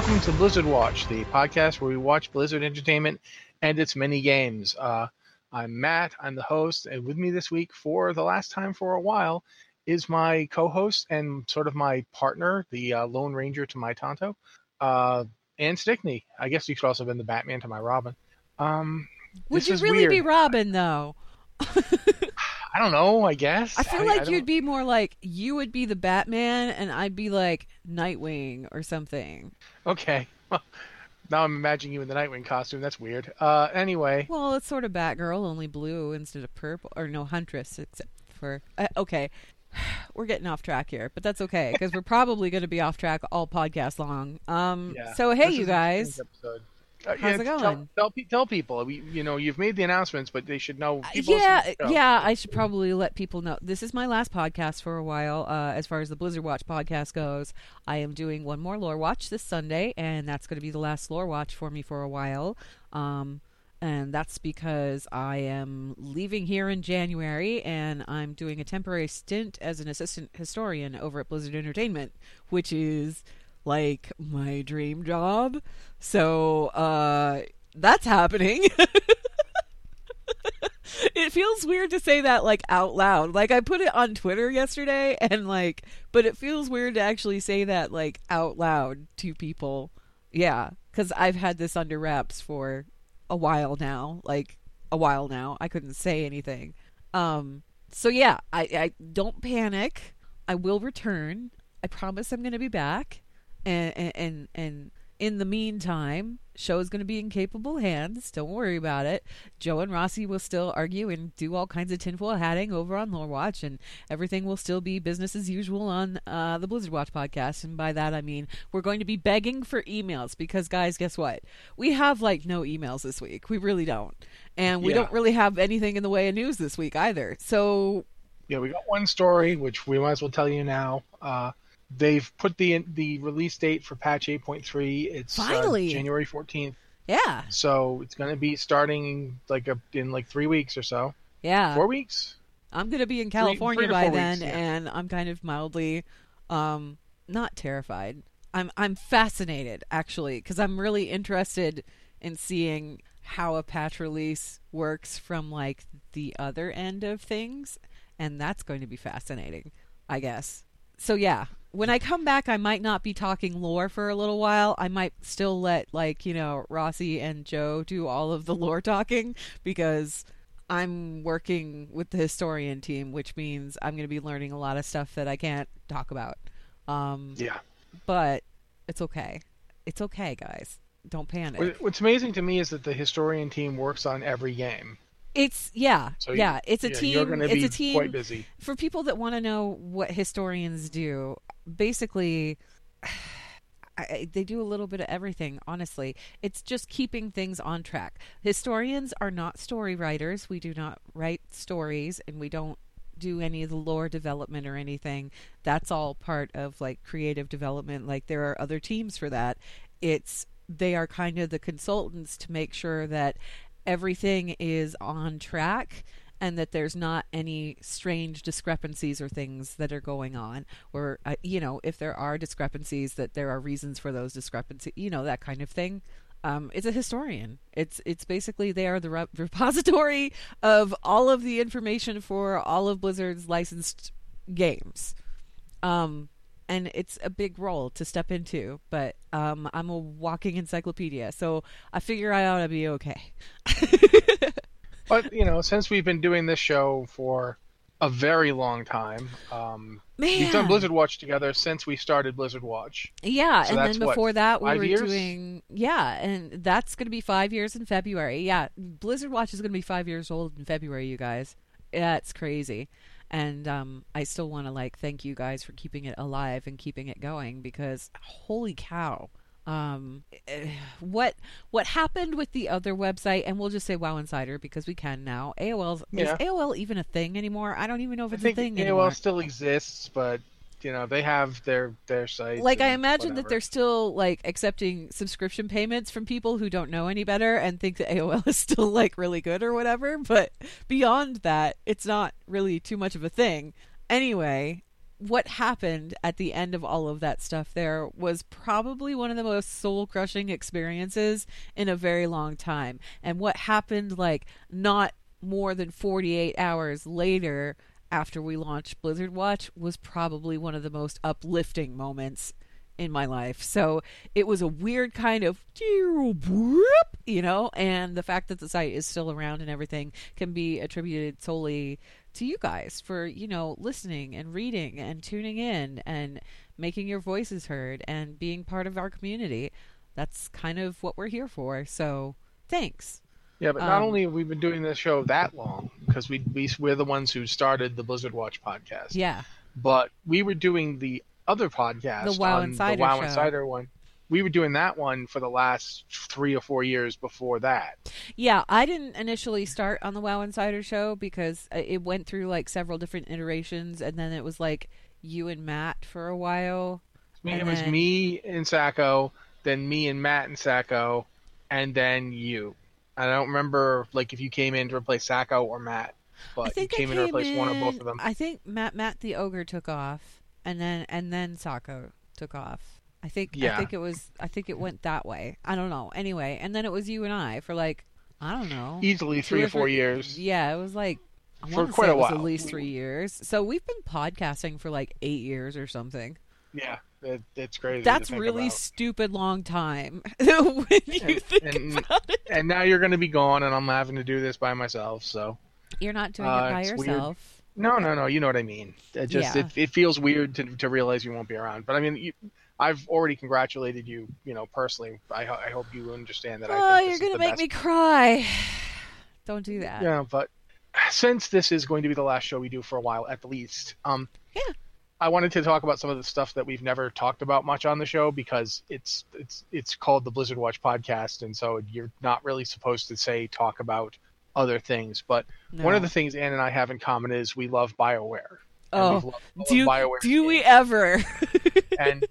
Welcome to Blizzard Watch, the podcast where we watch Blizzard Entertainment and its many games. Uh, I'm Matt, I'm the host, and with me this week for the last time for a while is my co host and sort of my partner, the uh, Lone Ranger to my Tonto, uh, Anne Stickney. I guess you could also have been the Batman to my Robin. Um, Would you really weird. be Robin though? I don't know, I guess. I feel I like don't- you'd be more like you would be the Batman and I'd be like Nightwing or something. Okay. Well, now I'm imagining you in the Nightwing costume. That's weird. Uh, anyway. Well, it's sort of Batgirl, only blue instead of purple, or no Huntress, except for uh, okay. We're getting off track here, but that's okay because we're probably going to be off track all podcast long. Um, Yeah. so hey, you guys. Uh, How's it tell- going? Tell, pe- tell people. We, you know, you've made the announcements, but they should know. Yeah, the show. yeah. I should probably let people know. This is my last podcast for a while. Uh, as far as the Blizzard Watch podcast goes, I am doing one more lore watch this Sunday, and that's going to be the last lore watch for me for a while. Um, and that's because I am leaving here in January, and I'm doing a temporary stint as an assistant historian over at Blizzard Entertainment, which is like my dream job. So uh, that's happening. it feels weird to say that like out loud. Like I put it on Twitter yesterday and like but it feels weird to actually say that like out loud to people. Yeah, cuz I've had this under wraps for a while now, like a while now. I couldn't say anything. Um so yeah, I I don't panic. I will return. I promise I'm going to be back. And and and, and in the meantime, show is going to be in capable hands. Don't worry about it. Joe and Rossi will still argue and do all kinds of tinfoil hatting over on Lore Watch, and everything will still be business as usual on uh, the Blizzard Watch podcast. And by that, I mean we're going to be begging for emails because, guys, guess what? We have like no emails this week. We really don't. And we Yeah. don't really have anything in the way of news this week either. So, Yeah, we got one story, which we might as well tell you now. Uh, they've put the the release date for patch 8.3. It's uh, Finally. January 14th. yeah. So it's going to be starting like a, in like three weeks or so. Yeah. Four weeks. I'm going to be in California three to by then, weeks, yeah. and I'm kind of mildly, um, not terrified. I'm I'm fascinated actually because I'm really interested in seeing how a patch release works from like the other end of things, and that's going to be fascinating, I guess. So yeah, when I come back, I might not be talking lore for a little while. I might still let like you know Rossi and Joe do all of the lore talking because I'm working with the historian team, which means I'm going to be learning a lot of stuff that I can't talk about. Um, Yeah. but it's okay. It's okay, guys. Don't panic. What's amazing to me is that the historian team works on every game. It's yeah, So yeah. It's a yeah, team. You're going to it's be a team quite busy. for people that want to know what historians do. Basically, I, they do a little bit of everything. Honestly, it's just keeping things on track. Historians are not story writers. We do not write stories, and we don't do any of the lore development or anything. That's all part of like creative development. Like there are other teams for that. It's they are kind of the consultants to make sure that everything is on track and that there's not any strange discrepancies or things that are going on or uh, you know if there are discrepancies that there are reasons for those discrepancies you know that kind of thing um, it's a historian. It's it's basically they are the re- repository of all of the information for all of blizzard's licensed games. Um, and it's a big role to step into but um, i'm a walking encyclopedia so i figure i ought to be okay But, you know, since we've been doing this show for a very long time, um, we've done Blizzard Watch together since we started Blizzard Watch. Yeah, So and then what, before that we were years? doing yeah, and that's going to be 5 years in February. Yeah, Blizzard Watch is going to be 5 years old in February, you guys. That's crazy. And um I still want to like thank you guys for keeping it alive and keeping it going because holy cow. Um what what happened with the other website and we'll just say WoW Insider because we can now. AOL's Yeah. is AOL even a thing anymore? I don't even know if it's a thing AOL anymore. still exists, but, you know, they have their, their site. like I imagine that they're still like accepting subscription payments from people who don't know any better and think that AOL is still like really good or whatever. But beyond that, it's not really too much of a thing. Anyway, what happened at the end of all of that stuff there was probably one of the most soul crushing experiences in a very long time. And what happened, like, not more than 48 hours later after we launched Blizzard Watch, was probably one of the most uplifting moments in my life. So it was a weird kind of, you know, and the fact that the site is still around and everything can be attributed solely to you guys for, you know, listening and reading and tuning in and making your voices heard and being part of our community. That's kind of what we're here for. So thanks. Yeah, but not um, only have we been doing this show that long, because we, we we're the ones who started the Blizzard Watch podcast. Yeah. But we were doing the other podcast, the WoW Insider, the WoW show. Insider one. We were doing that one for the last three or four years before that. Yeah, I didn't initially start on the WoW Insider show because it went through like several different iterations, and then it was like you and Matt for a while. I mean, it then... was me and Sacco, then me and Matt and Sacco, and then you. I don't remember like if you came in to replace Sacco or Matt, but you came, came in to replace in, one or both of them. I think Matt Matt the ogre took off and then and then Sacco took off. I think yeah. I think it was I think it went that way. I don't know. Anyway, and then it was you and I for like I don't know. Easily three or four years. Yeah, it was like I for quite a while. At least three years. So we've been podcasting for like eight years or something. Yeah, it, it's crazy. That's really about. stupid long time when you and, think and, about it. And now you're going to be gone, and I'm having to do this by myself. So you're not doing uh, it by yourself. Weird. No, no, no. You know what I mean. It just yeah. it, it feels weird to to realize you won't be around. But I mean, you, I've already congratulated you. You know, personally. I, I hope you understand that. I Oh, you're gonna make best. me cry. Don't do that. Yeah, but since this is going to be the last show we do for a while, at least, um, yeah, I wanted to talk about some of the stuff that we've never talked about much on the show because it's it's it's called the Blizzard Watch podcast, and so you're not really supposed to say talk about other things. But no. one of the things Anne and I have in common is we love Bioware. Oh, do BioWare do we ever? and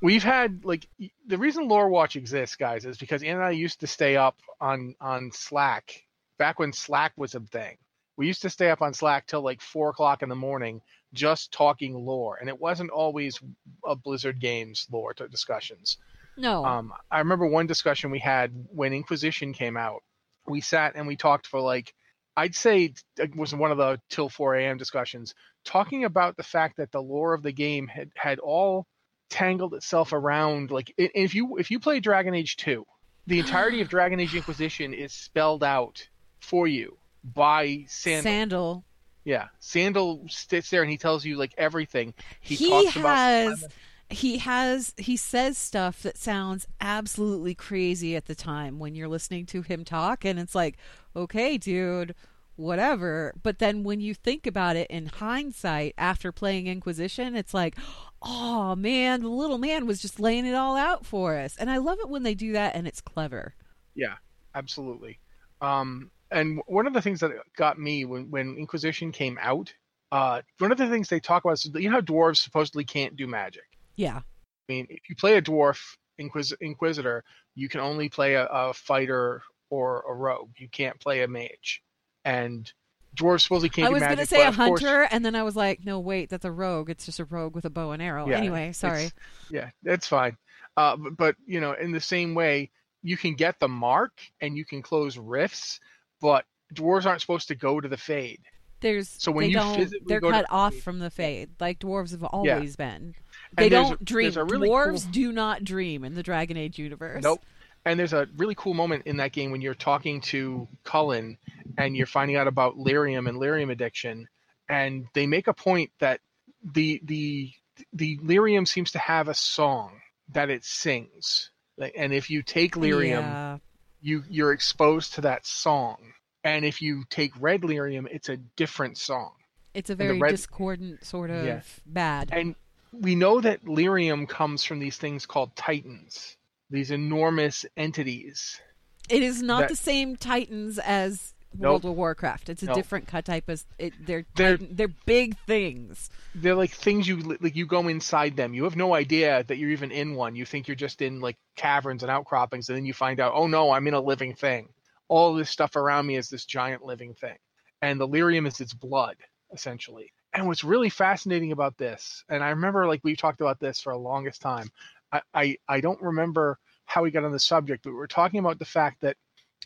we've had like the reason Lore Watch exists, guys, is because Anne and I used to stay up on on Slack back when Slack was a thing. We used to stay up on Slack till like four o'clock in the morning just talking lore, and it wasn't always a Blizzard Games lore discussions. No. Um, I remember one discussion we had when Inquisition came out, we sat and we talked for like I'd say it was one of the till 4 a.m. discussions talking about the fact that the lore of the game had had all tangled itself around like if you if you play Dragon Age 2, the entirety of Dragon Age Inquisition is spelled out for you by Sandal. Sandal. Yeah, Sandal sits there and he tells you like everything. He, he has about he has he says stuff that sounds absolutely crazy at the time when you're listening to him talk and it's like okay dude whatever. But then when you think about it in hindsight after playing inquisition it's like oh man the little man was just laying it all out for us. And i love it when they do that and it's clever. Yeah absolutely. Um and one of the things that got me when when inquisition came out uh one of the things they talk about is you know how dwarves supposedly can't do magic yeah. I mean, if you play a dwarf Inquis- Inquisitor, you can only play a, a, fighter or a rogue. You can't play a mage. And dwarves supposedly can't I was going to say a hunter, course... and then I was like, no, wait, that's a rogue. It's just a rogue with a bow and arrow. Yeah, anyway, sorry. Yeah, that's fine. Uh, but, but, you know, in the same way, you can get the mark and you can close rifts, but dwarves aren't supposed to go to the fade. There's so when you don't, they're cut off fade, from the fade, like dwarves have always yeah. been. They don't dream. Really Dwarves cool... do not dream in the Dragon Age universe. Nope. And there's a really cool moment in that game when you're talking to Cullen and you're finding out about lyrium and lyrium addiction, and they make a point that the the the lyrium seems to have a song that it sings, and if you take lyrium, yeah. You you're exposed to that song, and if you take red lyrium, it's a different song. It's a very red... discordant sort of yeah. bad. And we know that lyrium comes from these things called titans, these enormous entities. It is not that, the same titans as World nope, of Warcraft. It's a nope. different cut type of. It, they're they're they're big things. They're like things you like. You go inside them. You have no idea that you're even in one. You think you're just in like caverns and outcroppings, and then you find out, oh no, I'm in a living thing. All this stuff around me is this giant living thing, and the lyrium is its blood essentially And what's really fascinating about this, and I remember like we've talked about this for a longest time. I, I, I don't remember how we got on the subject, but we were talking about the fact that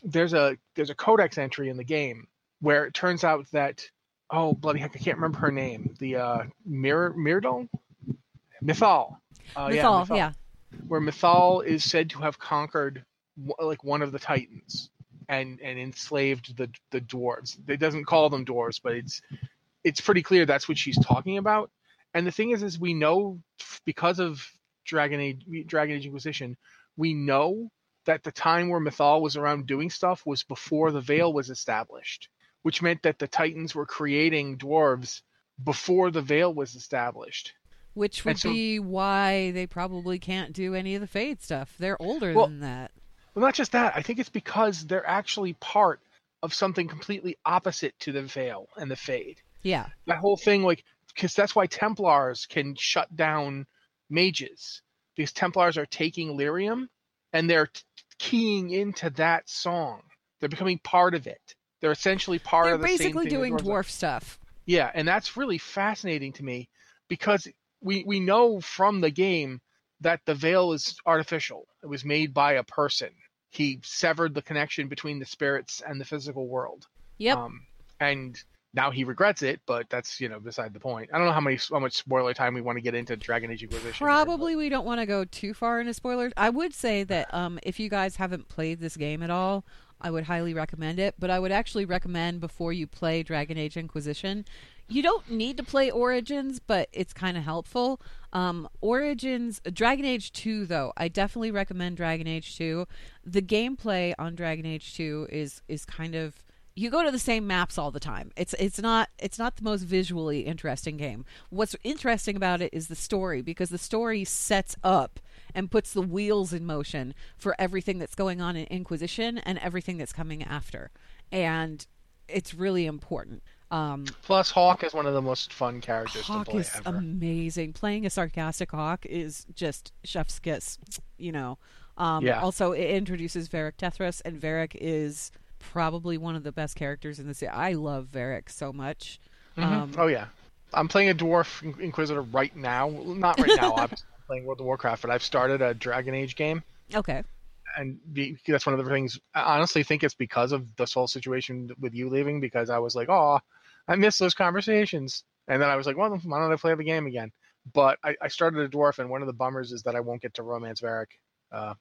there's a there's a codex entry in the game where it turns out that oh bloody heck I can't remember her name the uh Mir Myrdal Mythal uh, Mythal, yeah, Mythal, yeah where Mythal is said to have conquered like one of the Titans and and enslaved the the dwarves. It doesn't call them dwarves, but it's it's pretty clear that's what she's talking about. And the thing is, is we know because of Dragon Age Dragon Age Inquisition, we know that the time where Mythal was around doing stuff was before the Veil was established, which meant that the Titans were creating dwarves before the Veil was established. Which would so, be why they probably can't do any of the Fade stuff. They're older well, than that. Well, not just that. I think it's because they're actually part of something completely opposite to the Veil and the Fade. Yeah. That whole thing, like, because that's why Templars can shut down mages. Because Templars are taking lyrium and they're keying into that song. They're becoming part of it. They're essentially part of the they're of the basically doing dwarf stuff. Yeah, and that's really fascinating to me because we we know from the game that the veil is artificial. It was made by a person. He severed the connection between the spirits and the physical world. Yep. Um, and now he regrets it, but that's you know beside the point. I don't know how many how much spoiler time we want to get into Dragon Age Inquisition. Probably we don't want to go too far into spoilers. I would say that um, if you guys haven't played this game at all, I would highly recommend it. But I would actually recommend before you play Dragon Age Inquisition, you don't need to play Origins, but it's kind of helpful. Um, Origins, Dragon Age 2, though, I definitely recommend Dragon Age 2. The gameplay on Dragon Age 2 is is kind of you go to the same maps all the time. It's it's not it's not the most visually interesting game. What's interesting about it is the story because the story sets up and puts the wheels in motion for everything that's going on in Inquisition and everything that's coming after. And it's really important. Um, Plus, Hawke is one of the most fun characters Hawke to play is ever. amazing. Playing a sarcastic Hawke is just chef's kiss. You know. Um, yeah. Also, it introduces Varric Tethras, and Varric is probably one of the best characters in the series. I love Varric so much. Mm-hmm. Um, oh yeah, I'm playing a dwarf inquisitor right now. Not right now. I'm playing World of Warcraft, but I've started a Dragon Age game. Okay and be, that's one of the things. I honestly think it's because of this whole situation with you leaving. Because I was like, oh, I miss those conversations, and then I was like, well, why don't I play the game again? But I, I started a dwarf, and one of the bummers is that I won't get to romance Varric. Uh,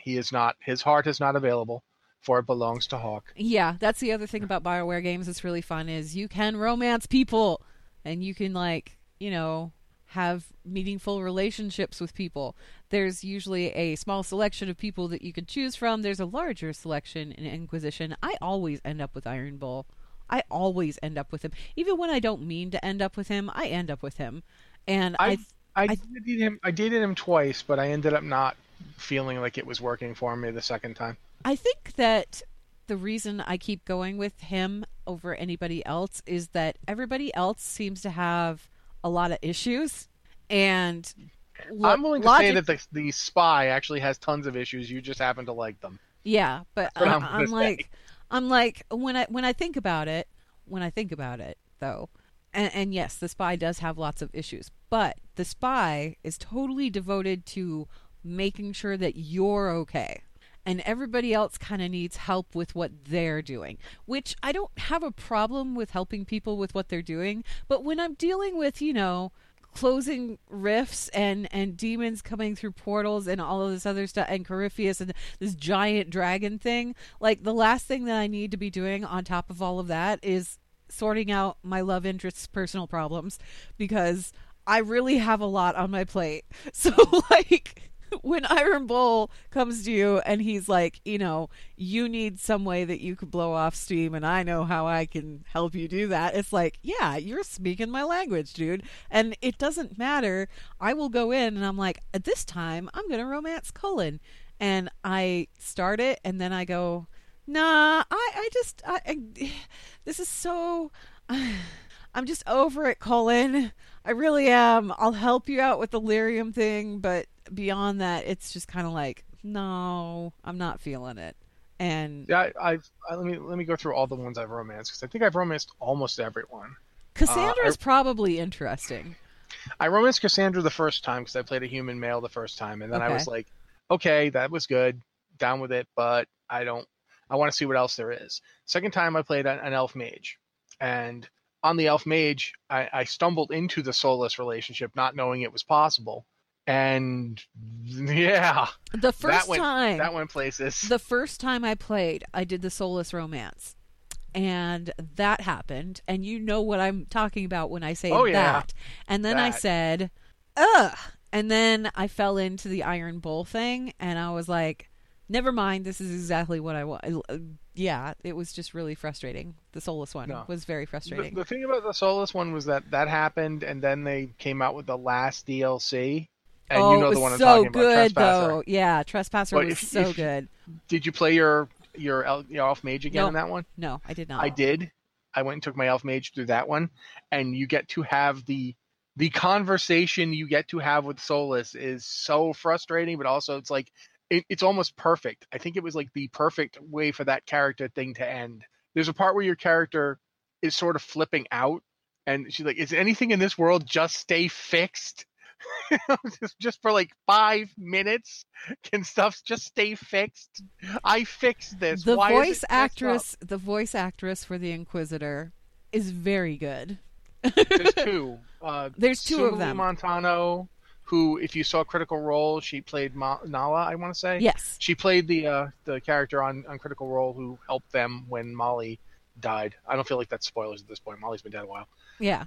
he is not. His heart is not available, for it belongs to Hawke. Yeah, that's the other thing about Bioware games that's really fun is you can romance people, and you can like you know have meaningful relationships with people. There's usually a small selection of people that you can choose from. There's a larger selection in Inquisition. I always end up with Iron Bull. I always end up with him. Even when I don't mean to end up with him, I end up with him. And I I, I, I dated him I dated him twice, but I ended up not feeling like it was working for me the second time. I think that the reason I keep going with him over anybody else is that everybody else seems to have a lot of issues, and lo- I'm willing to logic- say that the the spy actually has tons of issues. You just happen to like them. Yeah, but I, I'm, I'm like, I'm like when I when I think about it, when I think about it though, and, and yes, the spy does have lots of issues, but the spy is totally devoted to making sure that you're okay and everybody else kind of needs help with what they're doing, which I don't have a problem with helping people with what they're doing. But when I'm dealing with, you know, closing rifts and and demons coming through portals and all of this other stuff and Corypheus and this giant dragon thing like the last thing that I need to be doing on top of all of that is sorting out my love interest's personal problems because I really have a lot on my plate so like when Iron Bull comes to you and he's like, you know, you need some way that you could blow off steam and I know how I can help you do that. It's like, yeah, you're speaking my language, dude. And it doesn't matter. I will go in and I'm like, at this time, I'm going to romance Cullen. And I start it and then I go, nah, I, I just, I, I this is so. I'm just over it, Cullen. I really am. I'll help you out with the lyrium thing, but beyond that, it's just kind of like, no, I'm not feeling it. And yeah, I, I've I, let me let me go through all the ones I've romanced because I think I've romanced almost everyone. Cassandra's uh, probably interesting. I romanced Cassandra the first time because I played a human male the first time, and then I was like, okay, that was good, down with it, but I don't. I want to see what else there is. Second time I played an, an elf mage, and on the elf mage, I, I stumbled into the Solas relationship, not knowing it was possible, and yeah, The first went- time that went places. the first time I played, I did the Solas romance. And that happened, and you know what I'm talking about when I say Oh, yeah. that. And then I said, "Ugh." And then I fell into the Iron Bull thing, and I was like, "Never mind. This is exactly what I want." Uh, yeah, it was just really frustrating. The Solas one No. was very The, frustrating. the thing about the Solas one was that that happened, and then they came out with the last DLC. And oh, you know it was the one I'm so talking about, good Trespasser. though. Yeah, Trespasser But was if- so if- good. Did you play your your, your elf mage again in that one? No, I did not. I did. I went and took my elf mage through that one, and you get to have the the conversation you get to have with Solas is so frustrating, but also it's like it, it's almost perfect. I think it was like the perfect way for that character thing to end. There's a part where your character is sort of flipping out, and she's like, "Is anything in this world just stay fixed?" just, just for like five minutes, can stuff just stay fixed? I fixed this. the Why voice messed up?" actress the voice actress for the inquisitor is very good There's two. Uh, There's two of them. Montano, who, if you saw Critical Role, she played Ma- Nala. I want to say. yes She played the uh, the character on, on Critical Role who helped them when Molly died. I don't feel like that's spoilers at this point. Molly's been dead a while. yeah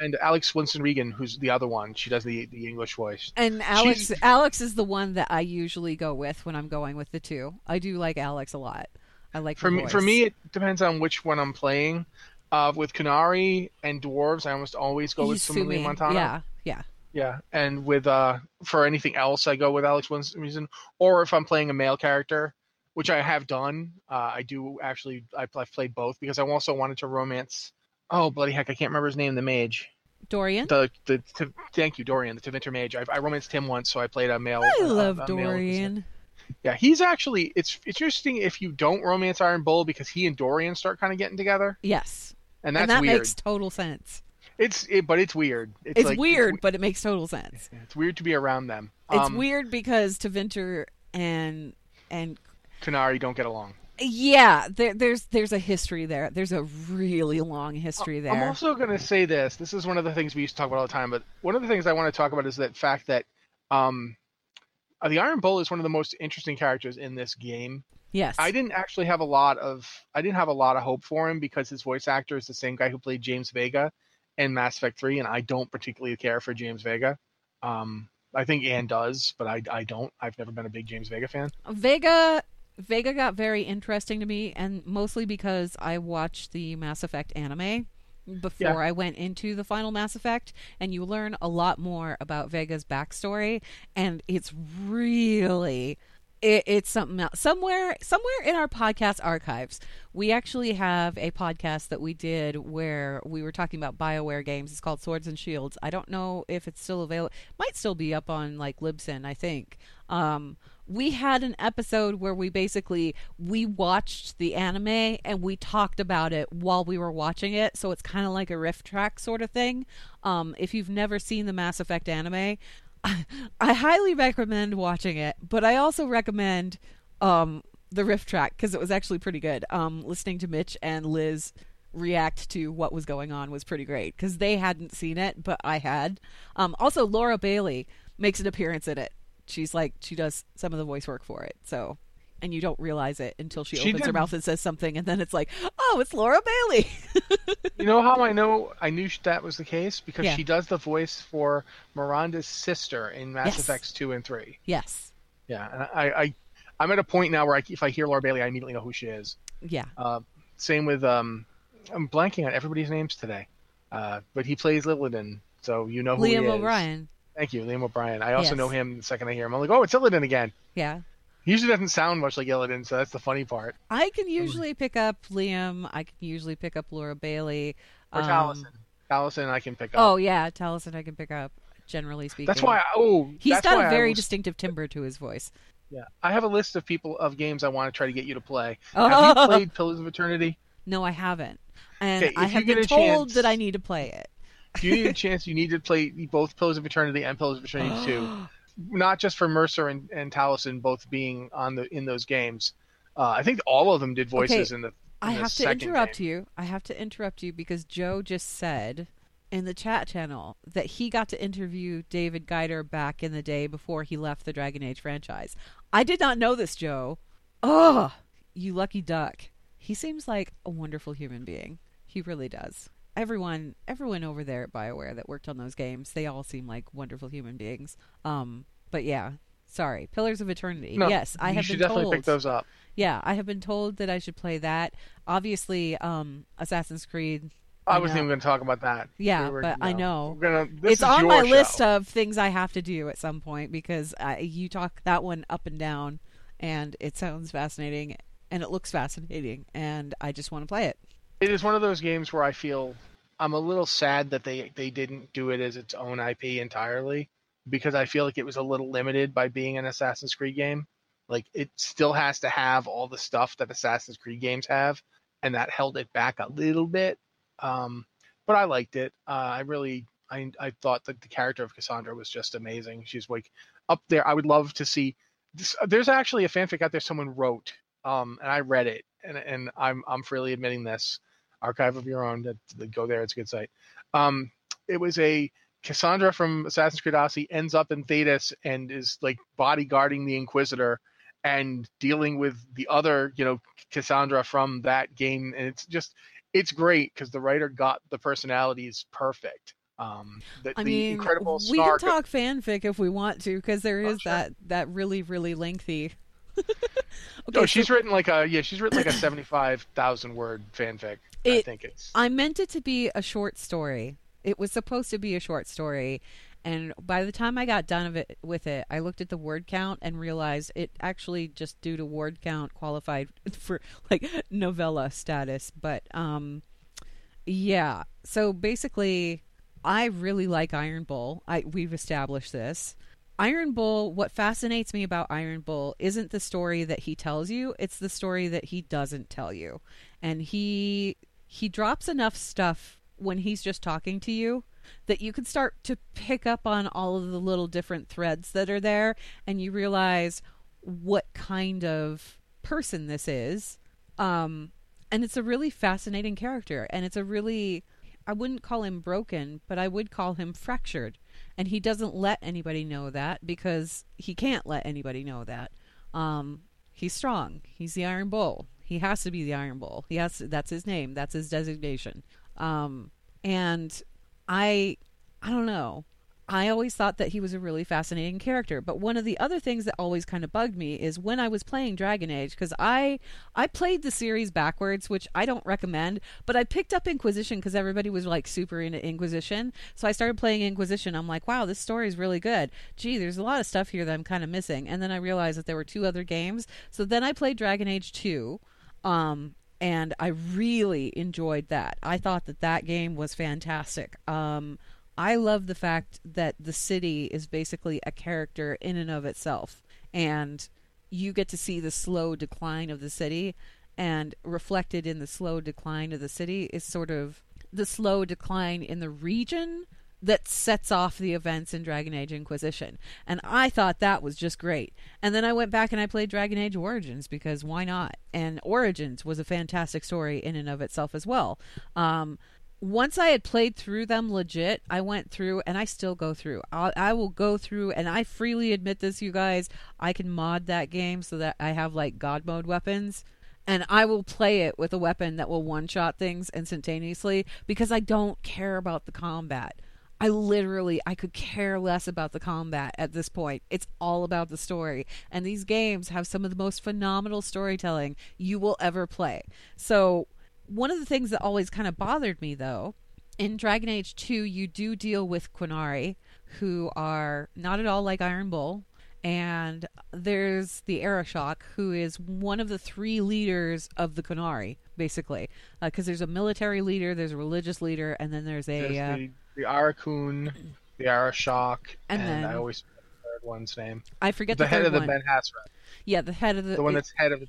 And Alex Winston Regan, who's the other one, she does the the English voice. and alex She's- alex is the one that i usually go with when i'm going with the two i do like alex a lot i like For me, voice. for me, it depends on which one I'm playing. Uh, with Qunari and dwarves, I almost always go with Yusumi. Sumalee Montano. yeah yeah Yeah, and with uh for anything else, I go with Alex Winston Regan. Or if I'm playing a male character, which I have done, uh, I do actually. I, I've played both because I also wanted to romance. Oh bloody heck! I can't remember his name. The mage. dorian The the. T- thank you, Dorian. The Tevinter mage. I, I romanced him once, so I played a male. i uh, love a male- dorian yeah, he's actually. It's it's interesting if you don't romance Iron Bull because he and Dorian start kind of getting together, yes and that's and that weird. makes total sense It's it, but it's weird. It's, it's like, weird but it makes total sense It's, weird to be around them. it's Um, weird because Tevinter and and Qunari don't get along. Yeah there, there's there's a history there there's a really long history there I'm also going to say this. This is one of the things we used to talk about all the time, but one of the things I want to talk about is that fact that um, uh, the Iron Bull is one of the most interesting characters in this game. yes I didn't actually have a lot of I didn't have a lot of hope for him because his voice actor is the same guy who played James Vega in Mass Effect 3, and I don't particularly care for James Vega. Um, I think Anne does, but I, I don't. I've never been a big James Vega fan. Vega Vega got very interesting to me and mostly because I watched the Mass Effect anime before Yeah. I went into the final Mass Effect and you learn a lot more about Vega's backstory and it's really it, it's something else. Somewhere somewhere in our podcast archives, we actually have a podcast that we did where we were talking about BioWare games. It's called Swords and Shields. I don't know if it's still available. Might still be up on like Libsyn, I think. Um, we had an episode where we basically we watched the anime and we talked about it while we were watching it. So it's kind of like a riff track sort of thing. Um, if you've never seen the mass effect anime i highly recommend watching it but i also recommend um, the riff track because it was actually pretty good. Um, listening to mitch and liz react to what was going on was pretty great because they hadn't seen it but i had. Um, also laura bailey makes an appearance in it she's like she does some of the voice work for it so and you don't realize it until she, She opens her mouth and says something and then it's like oh it's laura bailey You know how I know I knew that was the case because Yeah. she does the voice for Miranda's sister in Mass Yes. Effects two and three. yes Yeah, and I, I I'm at a point now where I, if I hear Laura Bailey, I immediately know who she is. yeah Uh, same with um, I'm blanking on everybody's names today, uh, but he plays Illidan, so you know who he liam is. o'brien Thank you, Liam O'Brien. I also Yes. know him the second I hear him. I'm like, oh, it's Illidan again. yeah He usually doesn't sound much like Illidan, so that's the funny part. i can usually pick up liam i can usually pick up laura bailey Or um, Taliesin. Taliesin, I can pick up. oh yeah taliesin i can pick up generally speaking that's why. I, oh, he's got a very was- distinctive timbre to his voice Yeah, I have a list of people of games I want to try to get you to play. Oh. Have you played Pillars of Eternity? No, I haven't, and Okay, I have been told chance- that I need to play it. If you need a chance, you need to play both Pillars of Eternity and Pillars of Eternity 2. Not just for Mercer and, and Taliesin both being on the in those games. Uh, I think all of them did voices Okay, in the. I in the have to interrupt game. you. I have to interrupt you because Joe just said in the chat channel that he got to interview David Gaider back in the day before he left the Dragon Age franchise. I did not know this, Joe. Oh, you lucky duck. He seems like a wonderful human being. He really does. Everyone, everyone over there at BioWare that worked on those games, they all seem like wonderful human beings. Um, but yeah, sorry. Pillars of Eternity. No, yes, I you have should been definitely told. pick those up. Yeah, I have been told that I should play that. Obviously, um, Assassin's Creed. I I wasn't know. even going to talk about that. Yeah, We were- but I know. Gonna, this it's is on my show. list of things I have to do at some point because I, you talk that one up and down, and it sounds fascinating and it looks fascinating, and I just want to play it. It is one of those games where I feel I'm a little sad that they they didn't do it as its own IP entirely because I feel like it was a little limited by being an Assassin's Creed game. Like it still has to have all the stuff that Assassin's Creed games have, and that held it back a little bit. Um, but I liked it. Uh, I really I I thought that the character of Cassandra was just amazing. She's like up there. I would love to see. This, there's actually a fanfic out there someone wrote, um, and I read it, and and I'm I'm freely admitting this. Archive of Your Own. That, go there. It's a good site. Um, it was a Cassandra from Assassin's Creed Odyssey ends up in Thedas and is like bodyguarding the Inquisitor and dealing with the other, you know, Cassandra from that game. And it's just, it's great because the writer got the personalities perfect. Um, the, I the mean, incredible we can talk fanfic if we want to because there is Oh, sure. that that really really lengthy. okay, no, so- she's written like a yeah, she's written like a seventy-five thousand word fanfic. I think it's I meant it to be a short story. It was supposed to be a short story, and by the time I got done of it with it, I looked at the word count and realized it actually just due to word count qualified for like novella status. But um, yeah. So basically, I really like Iron Bull. I we've established this. Iron Bull, what fascinates me about Iron Bull isn't the story that he tells you, it's the story that he doesn't tell you. And he he drops enough stuff when he's just talking to you that you can start to pick up on all of the little different threads that are there and you realize what kind of person this is. Um and it's a really fascinating character and it's a really I wouldn't call him broken, but I would call him fractured. And he doesn't let anybody know that because he can't let anybody know that. Um, he's strong. He's the Iron Bull. He has to be the Iron Bull. He has to, that's his name. That's his designation. Um, and I I don't know. I always thought that he was a really fascinating character. But one of the other things that always kind of bugged me is when I was playing Dragon Age because I I played the series backwards, which I don't recommend. But I picked up Inquisition because everybody was like super into Inquisition, so I started playing Inquisition. I'm like, wow, this story is really good. Gee, there's a lot of stuff here that I'm kind of missing. And then I realized that there were two other games. So then I played Dragon Age Two. Um, and I really enjoyed that. I thought that that game was fantastic. Um, I love the fact that the city is basically a character in and of itself, and you get to see the slow decline of the city, and reflected in the slow decline of the city is sort of the slow decline in the region that sets off the events in Dragon Age Inquisition. And I thought that was just great. And then I went back and I played Dragon Age Origins because why not? And Origins was a fantastic story in and of itself as well. Um, once I had played through them legit, I went through and I still go through. I, I will go through and I freely admit this, you guys. I can mod that game so that I have like God mode weapons and I will play it with a weapon that will one shot things instantaneously because I don't care about the combat. I literally I could care less about the combat at this point. It's all about the story. And these games have some of the most phenomenal storytelling you will ever play. So one of the things that always kind of bothered me though, in Dragon Age 2 you do deal with Qunari who are not at all like Iron Bull and there's the Arishok, who is one of the three leaders of the Qunari, basically. Because there's a military leader, there's a religious leader, and then there's a. There's uh, the, the Ariqun, the Arishok, And and, then- I always forget the third one's name. I forget the, the, head of the one. Ben-Hassrath, yeah, the head of the. the one that's head of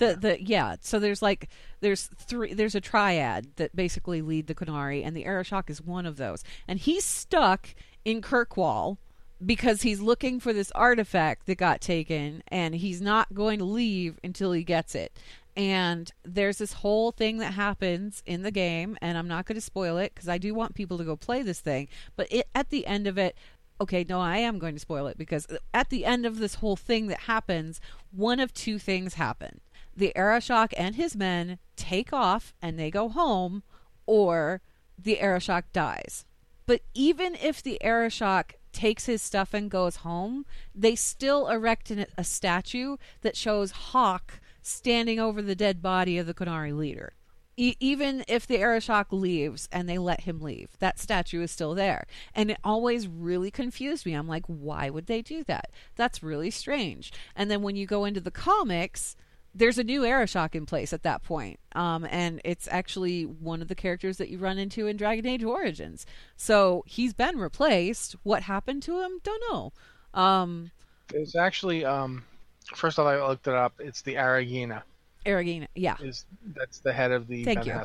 The the yeah. So there's like there's three. There's a triad that basically lead the Qunari, and the Arishok is one of those. And he's stuck in Kirkwall because he's looking for this artifact that got taken, and he's not going to leave until he gets it. And there's this whole thing that happens in the game, and I'm not going to spoil it because I do want people to go play this thing. But it, at the end of it, okay, no, I am going to spoil it because at the end of this whole thing that happens, one of two things happen. The Arishok and his men take off and they go home, or the Arishok dies. But even if the Arishok takes his stuff and goes home, they still erect an, a statue that shows Hawke standing over the dead body of the Qunari leader. E- even if the Arishok leaves and they let him leave, that statue is still there. And it always really confused me. I'm like, why would they do that? That's really strange. And then when you go into the comics, there's a new Arishok in place at that point. Um, and it's actually one of the characters that you run into in Dragon Age Origins. So he's been replaced. What happened to him? Don't know. Um, There's actually, um, first off, I looked it up. It's the Arigena. Arigena, yeah. Is that's the head of the Thank Ben.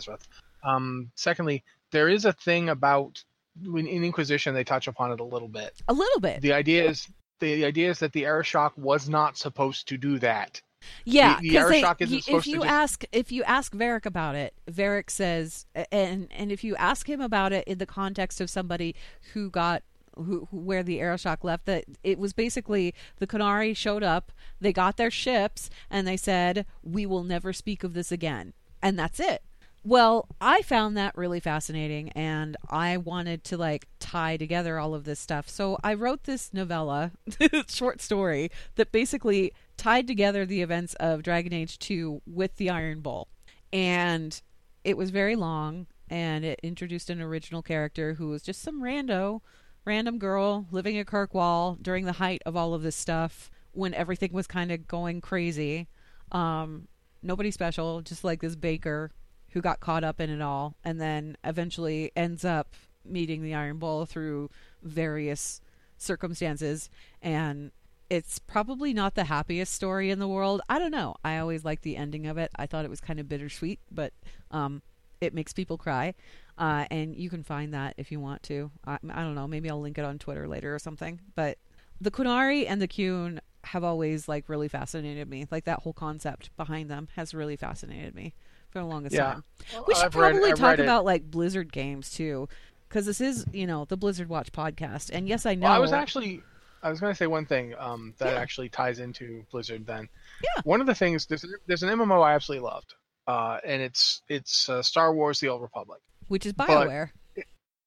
Um, secondly, there is a thing about when in Inquisition they touch upon it a little bit. A little bit. The idea is the idea is that the Arishok was not supposed to do that. Yeah, the they- Arishok isn't if you just- ask if you ask Varric about it, Varric says, and and if you ask him about it in the context of somebody who got who, who where the Arishok left, that it was basically the Qunari showed up, they got their ships, and they said, "We will never speak of this again," and that's it. Well, I found that really fascinating and I wanted to like tie together all of this stuff. So I wrote this novella, short story that basically tied together the events of Dragon Age 2 with the Iron Bull. And it was very long and it introduced an original character who was just some rando, random girl living at Kirkwall during the height of all of this stuff when everything was kind of going crazy. Um, nobody special, just like this baker who got caught up in it all and then eventually ends up meeting the Iron Bull through various circumstances and it's probably not the happiest story in the world. I don't know. I always liked the ending of it. I thought it was kind of bittersweet, but um, it makes people cry. Uh, and you can find that if you want to. I, I don't know. Maybe I'll link it on Twitter later or something. But the Qunari and the Qun have always like really fascinated me. Like that whole concept behind them has really fascinated me for the longest Yeah. time. We should I've probably I've talk read it. about like Blizzard games too, because this is you know the Blizzard Watch podcast. And yes, I know. Well, I was actually I was going to say one thing um, that Yeah. actually ties into Blizzard. Then, Yeah. one of the things there's there's an MMO I absolutely loved, uh, and it's it's uh, Star Wars: The Old Republic. which is Bioware.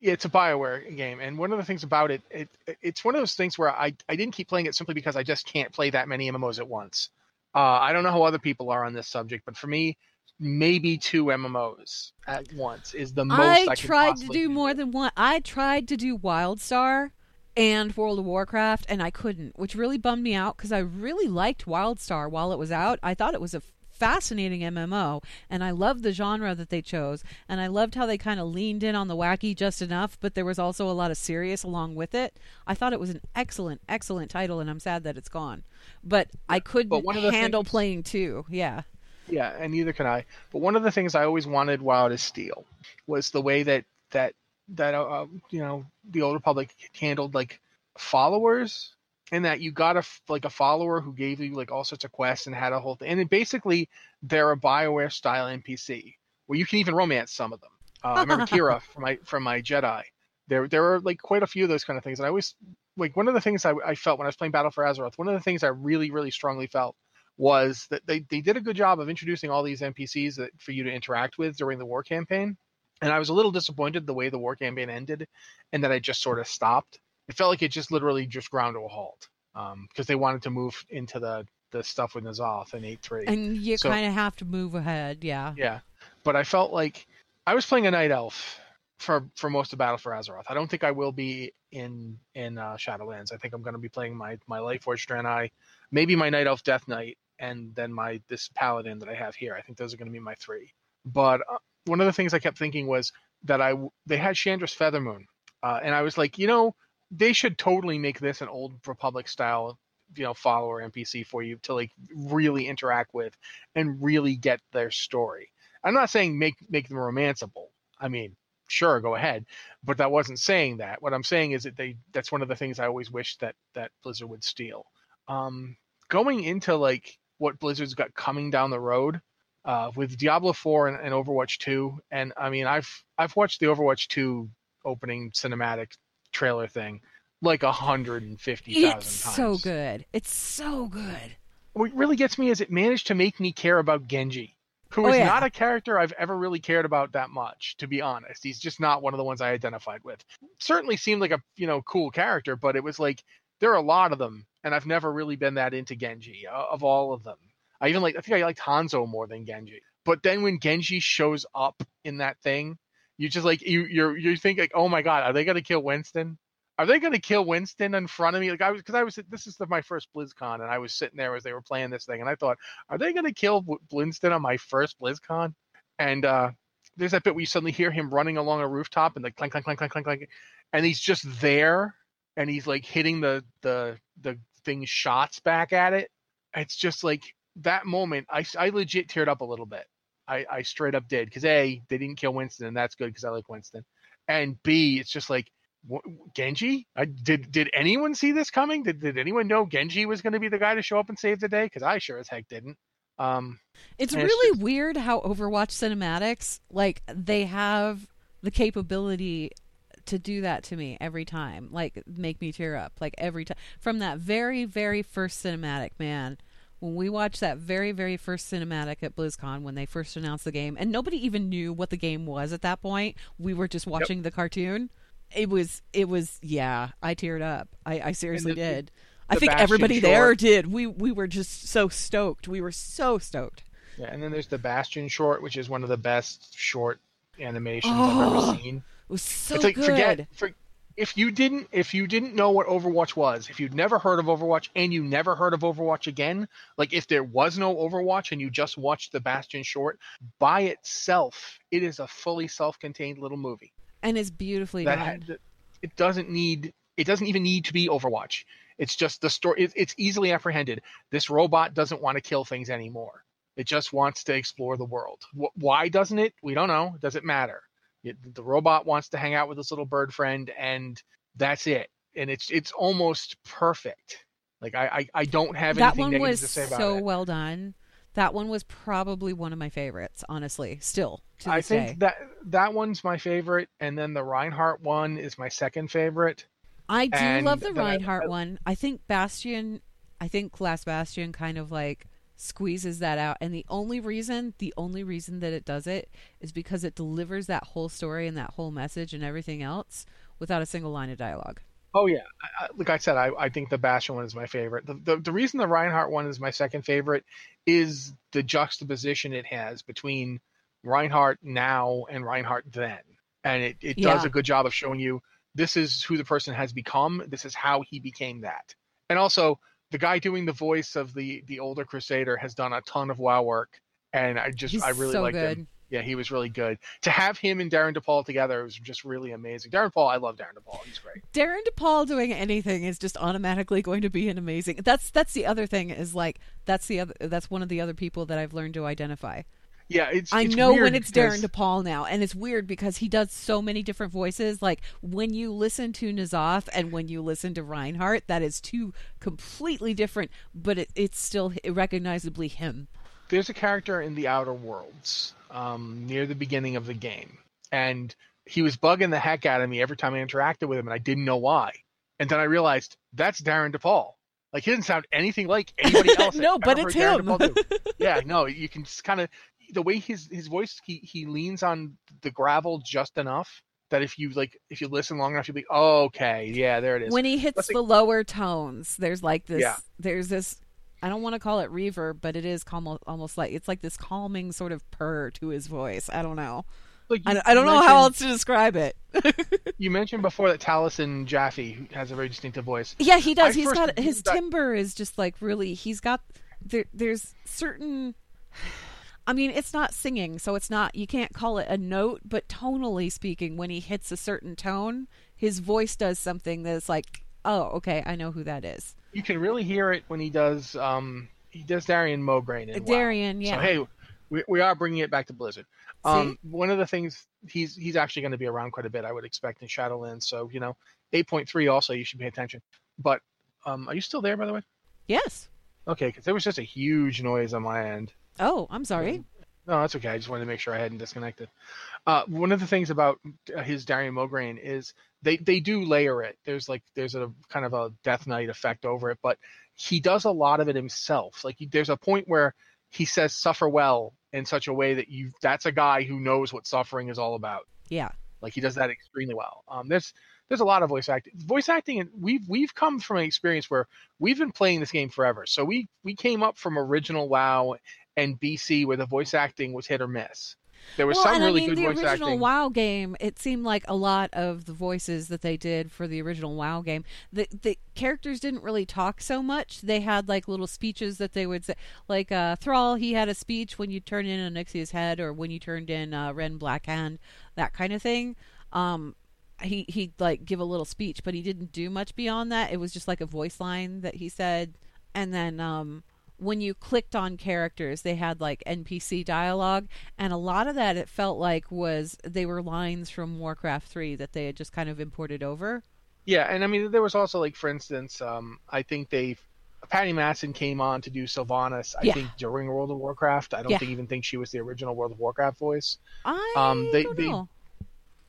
Yeah, it's a Bioware game, and one of the things about it, it it's one of those things where I I didn't keep playing it simply because I just can't play that many MMOs at once. Uh, I don't know how other people are on this subject, but for me, maybe two MMOs at once is the most. I, I tried to possibly do more than one. I tried to do WildStar and World of Warcraft, and I couldn't, which really bummed me out because I really liked WildStar while it was out. I thought it was a fascinating MMO, and I loved the genre that they chose, and I loved how they kind of leaned in on the wacky just enough, but there was also a lot of serious along with it. I thought it was an excellent, excellent title, and I'm sad that it's gone. But I couldn't the handle things- playing two. Yeah. Yeah, and neither can I. But one of the things I always wanted WoW to steal was the way that that that uh, you know the Old Republic handled like followers, and that you got a like a follower who gave you like all sorts of quests and had a whole thing. And then basically, they're a Bioware style NPC where you can even romance some of them. Uh, I remember Kira from my from my Jedi. There there were like quite a few of those kind of things, and I always like one of the things I, I felt when I was playing Battle for Azeroth. One of the things I really really strongly felt was that they, they did a good job of introducing all these NPCs that for you to interact with during the war campaign. And I was a little disappointed the way the war campaign ended and that I just sort of stopped. It felt like it just literally just ground to a halt because they wanted to move into the, the stuff with N'Zoth and 8.3. And you So- kind of have to move ahead. Yeah. Yeah, but I felt like I was playing a night elf for for most of Battle for Azeroth. I don't think I will be in in uh, Shadowlands. I think I'm going to be playing my my Lightforged Draenei, maybe my night elf Death Knight, and then my this paladin that I have here. I think those are going to be my three. But uh, one of the things I kept thinking was that I they had Shandris Feathermoon, uh, and I was like, you know, they should totally make this an old Republic style you know follower NPC for you to like really interact with and really get their story. I'm not saying make make them romanceable. I mean, sure, go ahead, but that wasn't saying that. What I'm saying is that they that's one of the things I always wish that that Blizzard would steal. Um, going into like what Blizzard's got coming down the road uh, with Diablo 4 and, and Overwatch 2, and I mean I've I've watched the Overwatch 2 opening cinematic trailer thing like a hundred and fifty thousand times. It's so good. It's so good. What really gets me is it managed to make me care about Genji, who Oh, is yeah. not a character I've ever really cared about that much. To be honest, he's just not one of the ones I identified with. Certainly seemed like a you know cool character, but it was like there are a lot of them, and I've never really been that into Genji uh, of all of them. I even like I think I liked Hanzo more than Genji. But then when Genji shows up in that thing, you just like you you're you think like oh my god, are they gonna kill Winston? Are they gonna kill Winston in front of me? Like I was because I was this is the, my first BlizzCon and I was sitting there as they were playing this thing and I thought, are they gonna kill Winston on my first BlizzCon? And uh there's that bit where you suddenly hear him running along a rooftop and like clank clank clank clank clank clank, and he's just there and he's like hitting the the the thing's shots back at it. It's just like that moment. I I legit teared up a little bit. I I straight up did because a they didn't kill Winston and that's good because I like Winston, and b it's just like Genji. I, did did anyone see this coming? Did did anyone know Genji was going to be the guy to show up and save the day? Because I sure as heck didn't. Um, It's And it's really just- weird how Overwatch cinematics, like they have the capability to do that to me every time, like make me tear up, like every time. From that very, very first cinematic, man. When we watched that very, very first cinematic at BlizzCon when they first announced the game, and nobody even knew what the game was at that point. We were just watching the cartoon. It was, it was, yeah. I teared up. I, I seriously the- did. I the think Bastion everybody there did. We we were just so stoked. We were so stoked. yeah, and then there's the Bastion short, which is one of the best short animations I've Oh, ever seen. It was so it's like good. forget for, if you didn't if you didn't know what Overwatch was, if you'd never heard of Overwatch and you never heard of Overwatch again, like if there was no Overwatch and you just watched the Bastion short by itself, it is a fully self-contained little movie and it's beautifully that done. had, it doesn't need it doesn't even need to be Overwatch. It's just the story. It, it's easily apprehended. This robot doesn't want to kill things anymore. It just wants to explore the world. Why doesn't it? We don't know. Does it matter? It, the robot wants to hang out with his little bird friend, and that's it. And it's it's almost perfect. Like I I, I don't have that anything one negative was to say about so it. well done. That one was probably one of my favorites, honestly. Still to I think day. that that one's my favorite, and then the Reinhardt one is my second favorite. I do and love the then I- Reinhardt I- one. I think Bastion. I think Last Bastion kind of like squeezes that out, and the only reason, the only reason that it does it is because it delivers that whole story and that whole message and everything else without a single line of dialogue. Oh yeah, I, I- like I said, I, I think the Bastion one is my favorite. The, the the reason the Reinhardt one is my second favorite is the juxtaposition it has between Reinhardt now and Reinhardt then, and it, it does Yeah. a good job of showing you this is who the person has become. This is how he became that, and also the guy doing the voice of the the older Crusader has done a ton of WoW work, and I just He's I really so like good. him. Yeah, he was really good. To have him and Darin De Paul together was just really amazing. Darren Paul, I love Darin De Paul. He's great. Darin De Paul doing anything is just automatically going to be an amazing. That's that's the other thing is like that's the other that's one of the other people that I've learned to identify. Yeah, it's. I it's know weird when it's because- Darin De Paul now, and it's weird because he does so many different voices. Like when you listen to N'Zoth and when you listen to Reinhardt, that is two completely different, but it, it's still recognizably him. There's a character in the Outer Worlds um, near the beginning of the game, and he was bugging the heck out of me every time I interacted with him, and I didn't know why. And then I realized that's Darin De Paul. Like he doesn't sound anything like anybody else. No, but it's him. Yeah, no, you can just kind of the way his his voice he he leans on the gravel just enough that if you like if you listen long enough you'll be oh, okay yeah there it is. When he hits Let's the lower tones, there's like this. Yeah. There's this. I don't want to call it reverb, but it is calm, almost like it's like this calming sort of purr to his voice. I don't know. Like, I, you- I don't know how else to describe it. You mentioned before that Taliesin Jaffe has a very distinctive voice. Yeah, he does. I He's got his that- timbre is just like really. He's got there. There's certain. I mean, it's not singing, so it's not. You can't call it a note, but tonally speaking, when he hits a certain tone, his voice does something that's like oh, okay, I know who that is. You can really hear it when he does. Um, he does Darian Mograine. In WoW. Darian, yeah. So hey, we, we are bringing it back to Blizzard. Um, one of the things he's he's actually going to be around quite a bit, I would expect in Shadowlands. So you know, eight point three also you should pay attention. But um, are you still there by the way? Yes. Okay, because there was just a huge noise on my end. Oh, I'm sorry. No, that's okay. I just wanted to make sure I hadn't disconnected. Uh, one of the things about his Darian Mograine is they they do layer it. There's like there's a kind of a Death Knight effect over it, but he does a lot of it himself. Like he, there's a point where he says "suffer well" in such a way that you that's a guy who knows what suffering is all about. Yeah. Like he does that extremely well. Um, there's there's a lot of voice acting. Voice acting, and we've we've come from an experience where we've been playing this game forever. So we we came up from original WoW and BC where the voice acting was hit or miss. There was well, some really I mean, good the voice original acting. WoW game, it seemed like a lot of the voices that they did for the original WoW game, the the characters didn't really talk so much. They had like little speeches that they would say, like uh, Thrall. He had a speech when you turned in Onyxia's head, or when you turned in uh, Rend Blackhand, that kind of thing. Um, he he'd like give a little speech, but he didn't do much beyond that. It was just like a voice line that he said, and then um, when you clicked on characters, they had like NPC dialogue, and a lot of that it felt like was they were lines from Warcraft three that they had just kind of imported over. Yeah, and I mean there was also like for instance, um, I think they Patty Mattson came on to do Sylvanas. I Yeah. think during World of Warcraft. I don't Yeah. think, even think she was the original World of Warcraft voice. I Um, they- don't know. They,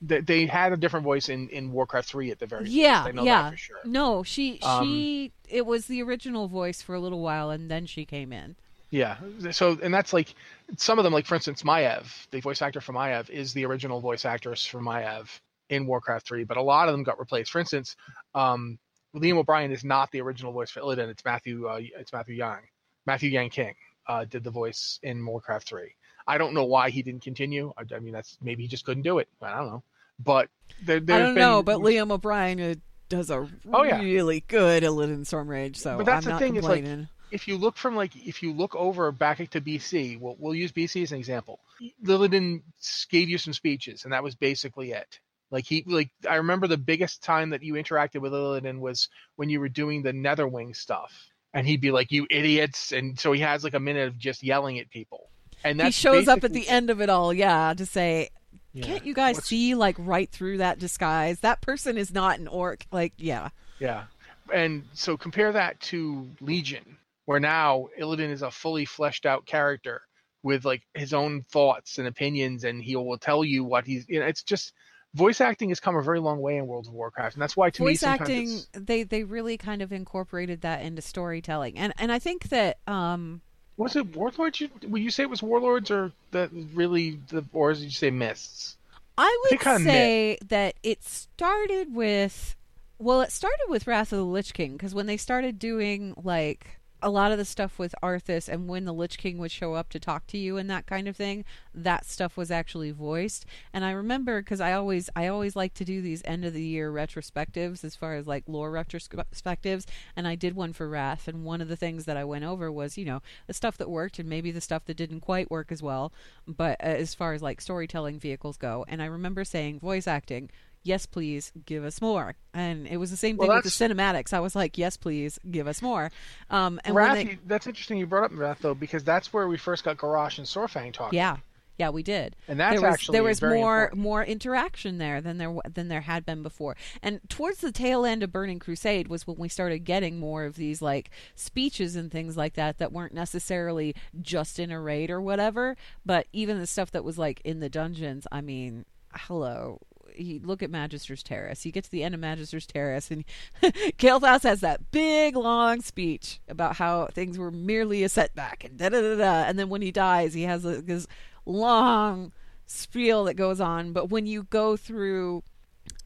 they had a different voice in, in Warcraft three at the very Yeah, least. I know yeah. sure. No, she Um, she it was the original voice for a little while, and then she came in. Yeah. So, and that's like some of them, like for instance, Maiev, the voice actor for Maiev, is the original voice actress for Maiev in Warcraft 3, but a lot of them got replaced. For instance, um, Liam O'Brien is not the original voice for Illidan. It's Matthew. Uh, it's Matthew Yang. Matthew Yang King uh, did the voice in Warcraft 3. I don't know why he didn't continue. I, I mean, that's maybe he just couldn't do it. I don't know. But there, I don't been, know, but Liam O'Brien uh, does a Oh, yeah. really good Illidan Stormrage, so But that's I'm the thing, it's like- if you look from like if you look over back to BC, we'll, we'll use BC as an example. Illidan gave you some speeches, and that was basically it. Like he like I remember the biggest time that you interacted with Illidan was when you were doing the Netherwing stuff, and he'd be like, "You idiots!" And so he has like a minute of just yelling at people. And he shows up at the end of it all, yeah, to say, Yeah. "Can't you guys What's- see like right through that disguise? That person is not an orc." Like, yeah, Yeah. And so compare that to Legion, where now Illidan is a fully fleshed out character with like his own thoughts and opinions, and he will tell you what he's. You know, it's just voice acting has come a very long way in World of Warcraft, and that's why to me voice sometimes acting it's- they they really kind of incorporated that into storytelling, and and I think that um was it Warlords? You, would you say it was Warlords, or that really the, or did you say Mists? I would kinda say that it started with, well, it started with Wrath of the Lich King because when they started doing like a lot of the stuff with Arthas and when the Lich King would show up to talk to you and that kind of thing, that stuff was actually voiced. And I remember because I always I always like to do these end of the year retrospectives as far as like lore retrospectives, and I did one for Wrath. And one of the things that I went over was you know the stuff that worked and maybe the stuff that didn't quite work as well. But uh, as far as like storytelling vehicles go, and I remember saying voice acting yes please give us more. And it was the same Well, thing with the cinematics. I was like yes please give us more. Um and Wrath, they, that's interesting you brought up Wrath though, because that's where we first got Garrosh and Saurfang talking. yeah. Yeah we did. And that's there was actually there was more important. more interaction there than there than there had been before. And towards the tail end of burning crusade was when we started getting more of these like speeches and things like that that weren't necessarily just in a raid or whatever but even the stuff that was like in the dungeons i mean hello you look at Magister's Terrace. You get to the end of Magister's Terrace, and Kael'thas has that big long speech about how things were merely a setback, and da da da da. And then when he dies, he has a, this long spiel that goes on. But when you go through,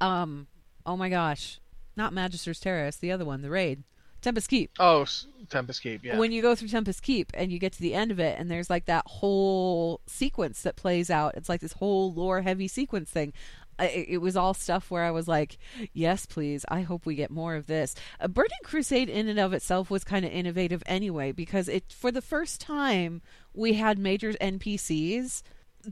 um, oh my gosh, not Magister's Terrace, the other one, the raid, Tempest Keep. Oh, s- Tempest Keep, yeah. When you go through Tempest Keep and you get to the end of it, and there's like that whole sequence that plays out. It's like this whole lore heavy sequence thing. It was all stuff where I was like, "Yes, please. I hope we get more of this." Uh, Burning Crusade, in and of itself, was kind of innovative anyway because it, for the first time, we had major NPCs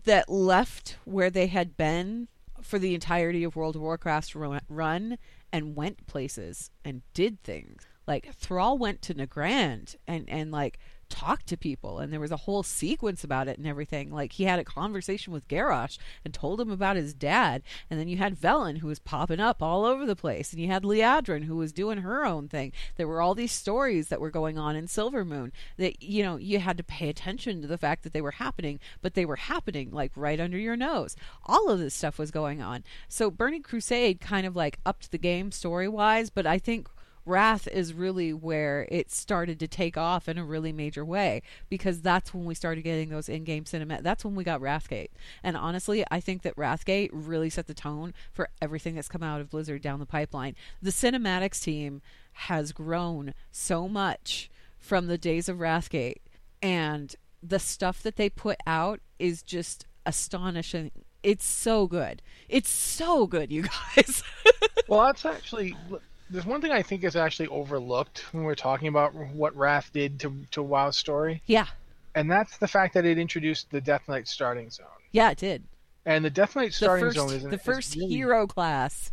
that left where they had been for the entirety of World of Warcraft's run and went places and did things. Like Thrall went to Nagrand and and like talked to people and there was a whole sequence about it and everything. Like he had a conversation with Garrosh and told him about his dad and then you had Velen who was popping up all over the place and you had Liadrin who was doing her own thing. There were all these stories that were going on in Silvermoon that you know you had to pay attention to the fact that they were happening but they were happening like right under your nose. All of this stuff was going on. So Burning Crusade kind of like upped the game story wise but I think Wrath is really where it started to take off in a really major way because that's when we started getting those in-game cinema. That's when we got Wrathgate. And honestly, I think that Wrathgate really set the tone for everything that's come out of Blizzard down the pipeline. The cinematics team has grown so much from the days of Wrathgate and the stuff that they put out is just astonishing. It's so good. It's so good, you guys. well, that's actually there's one thing I think is actually overlooked when we're talking about what Wrath did to to WoW's story. Yeah. And that's the fact that it introduced the Death Knight starting zone. Yeah, it did. And the Death Knight starting first, zone is the first really... hero class.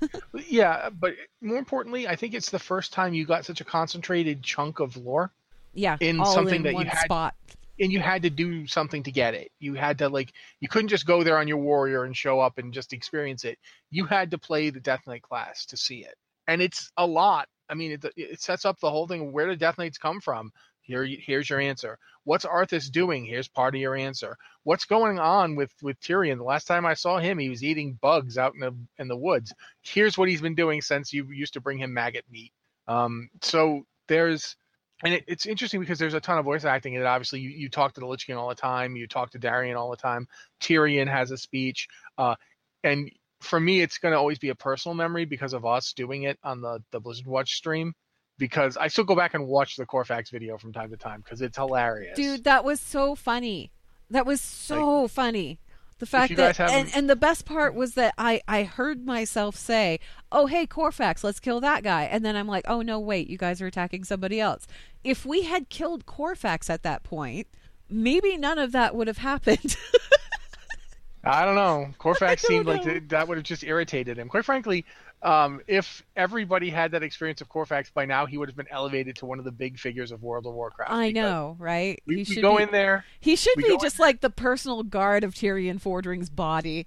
yeah, but more importantly, I think it's the first time you got such a concentrated chunk of lore. Yeah, in something in that you had spot. and you had to do something to get it. You had to like you couldn't just go there on your warrior and show up and just experience it. You had to play the Death Knight class to see it and it's a lot. I mean, it, it sets up the whole thing. Where do Death Knights come from? Here, here's your answer. What's Arthas doing? Here's part of your answer. What's going on with with Tirion? The last time I saw him, he was eating bugs out in the in the woods. Here's what he's been doing since you used to bring him maggot meat. Um, so there's, and it, it's interesting because there's a ton of voice acting in it. Obviously, you, you talk to the Lich King all the time. You talk to Darian all the time. Tirion has a speech, uh, and for me, it's going to always be a personal memory because of us doing it on the the Blizzard Watch stream. Because I still go back and watch the Korfax video from time to time because it's hilarious. Dude, that was so funny. That was so like, funny. The fact that and, and the best part was that I I heard myself say, "Oh hey Korfax, let's kill that guy," and then I'm like, "Oh no, wait, you guys are attacking somebody else." If we had killed Korfax at that point, maybe none of that would have happened. I don't know. Korfax seemed know. like that would have just irritated him. Quite frankly, um, if everybody had that experience of Korfax by now, he would have been elevated to one of the big figures of World of Warcraft. I know, right? We, we go be, in there. He should be just like the personal guard of Tirion Fordring's body.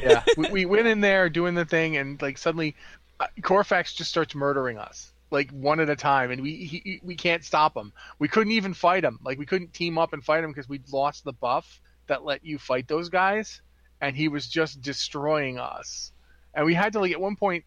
yeah, we, we, went in there doing the thing, and like suddenly, uh, Korfax just starts murdering us like one at a time, and we he, we can't stop him. We couldn't even fight him. Like we couldn't team up and fight him because we'd lost the buff that let you fight those guys, and he was just destroying us. And we had to like at one point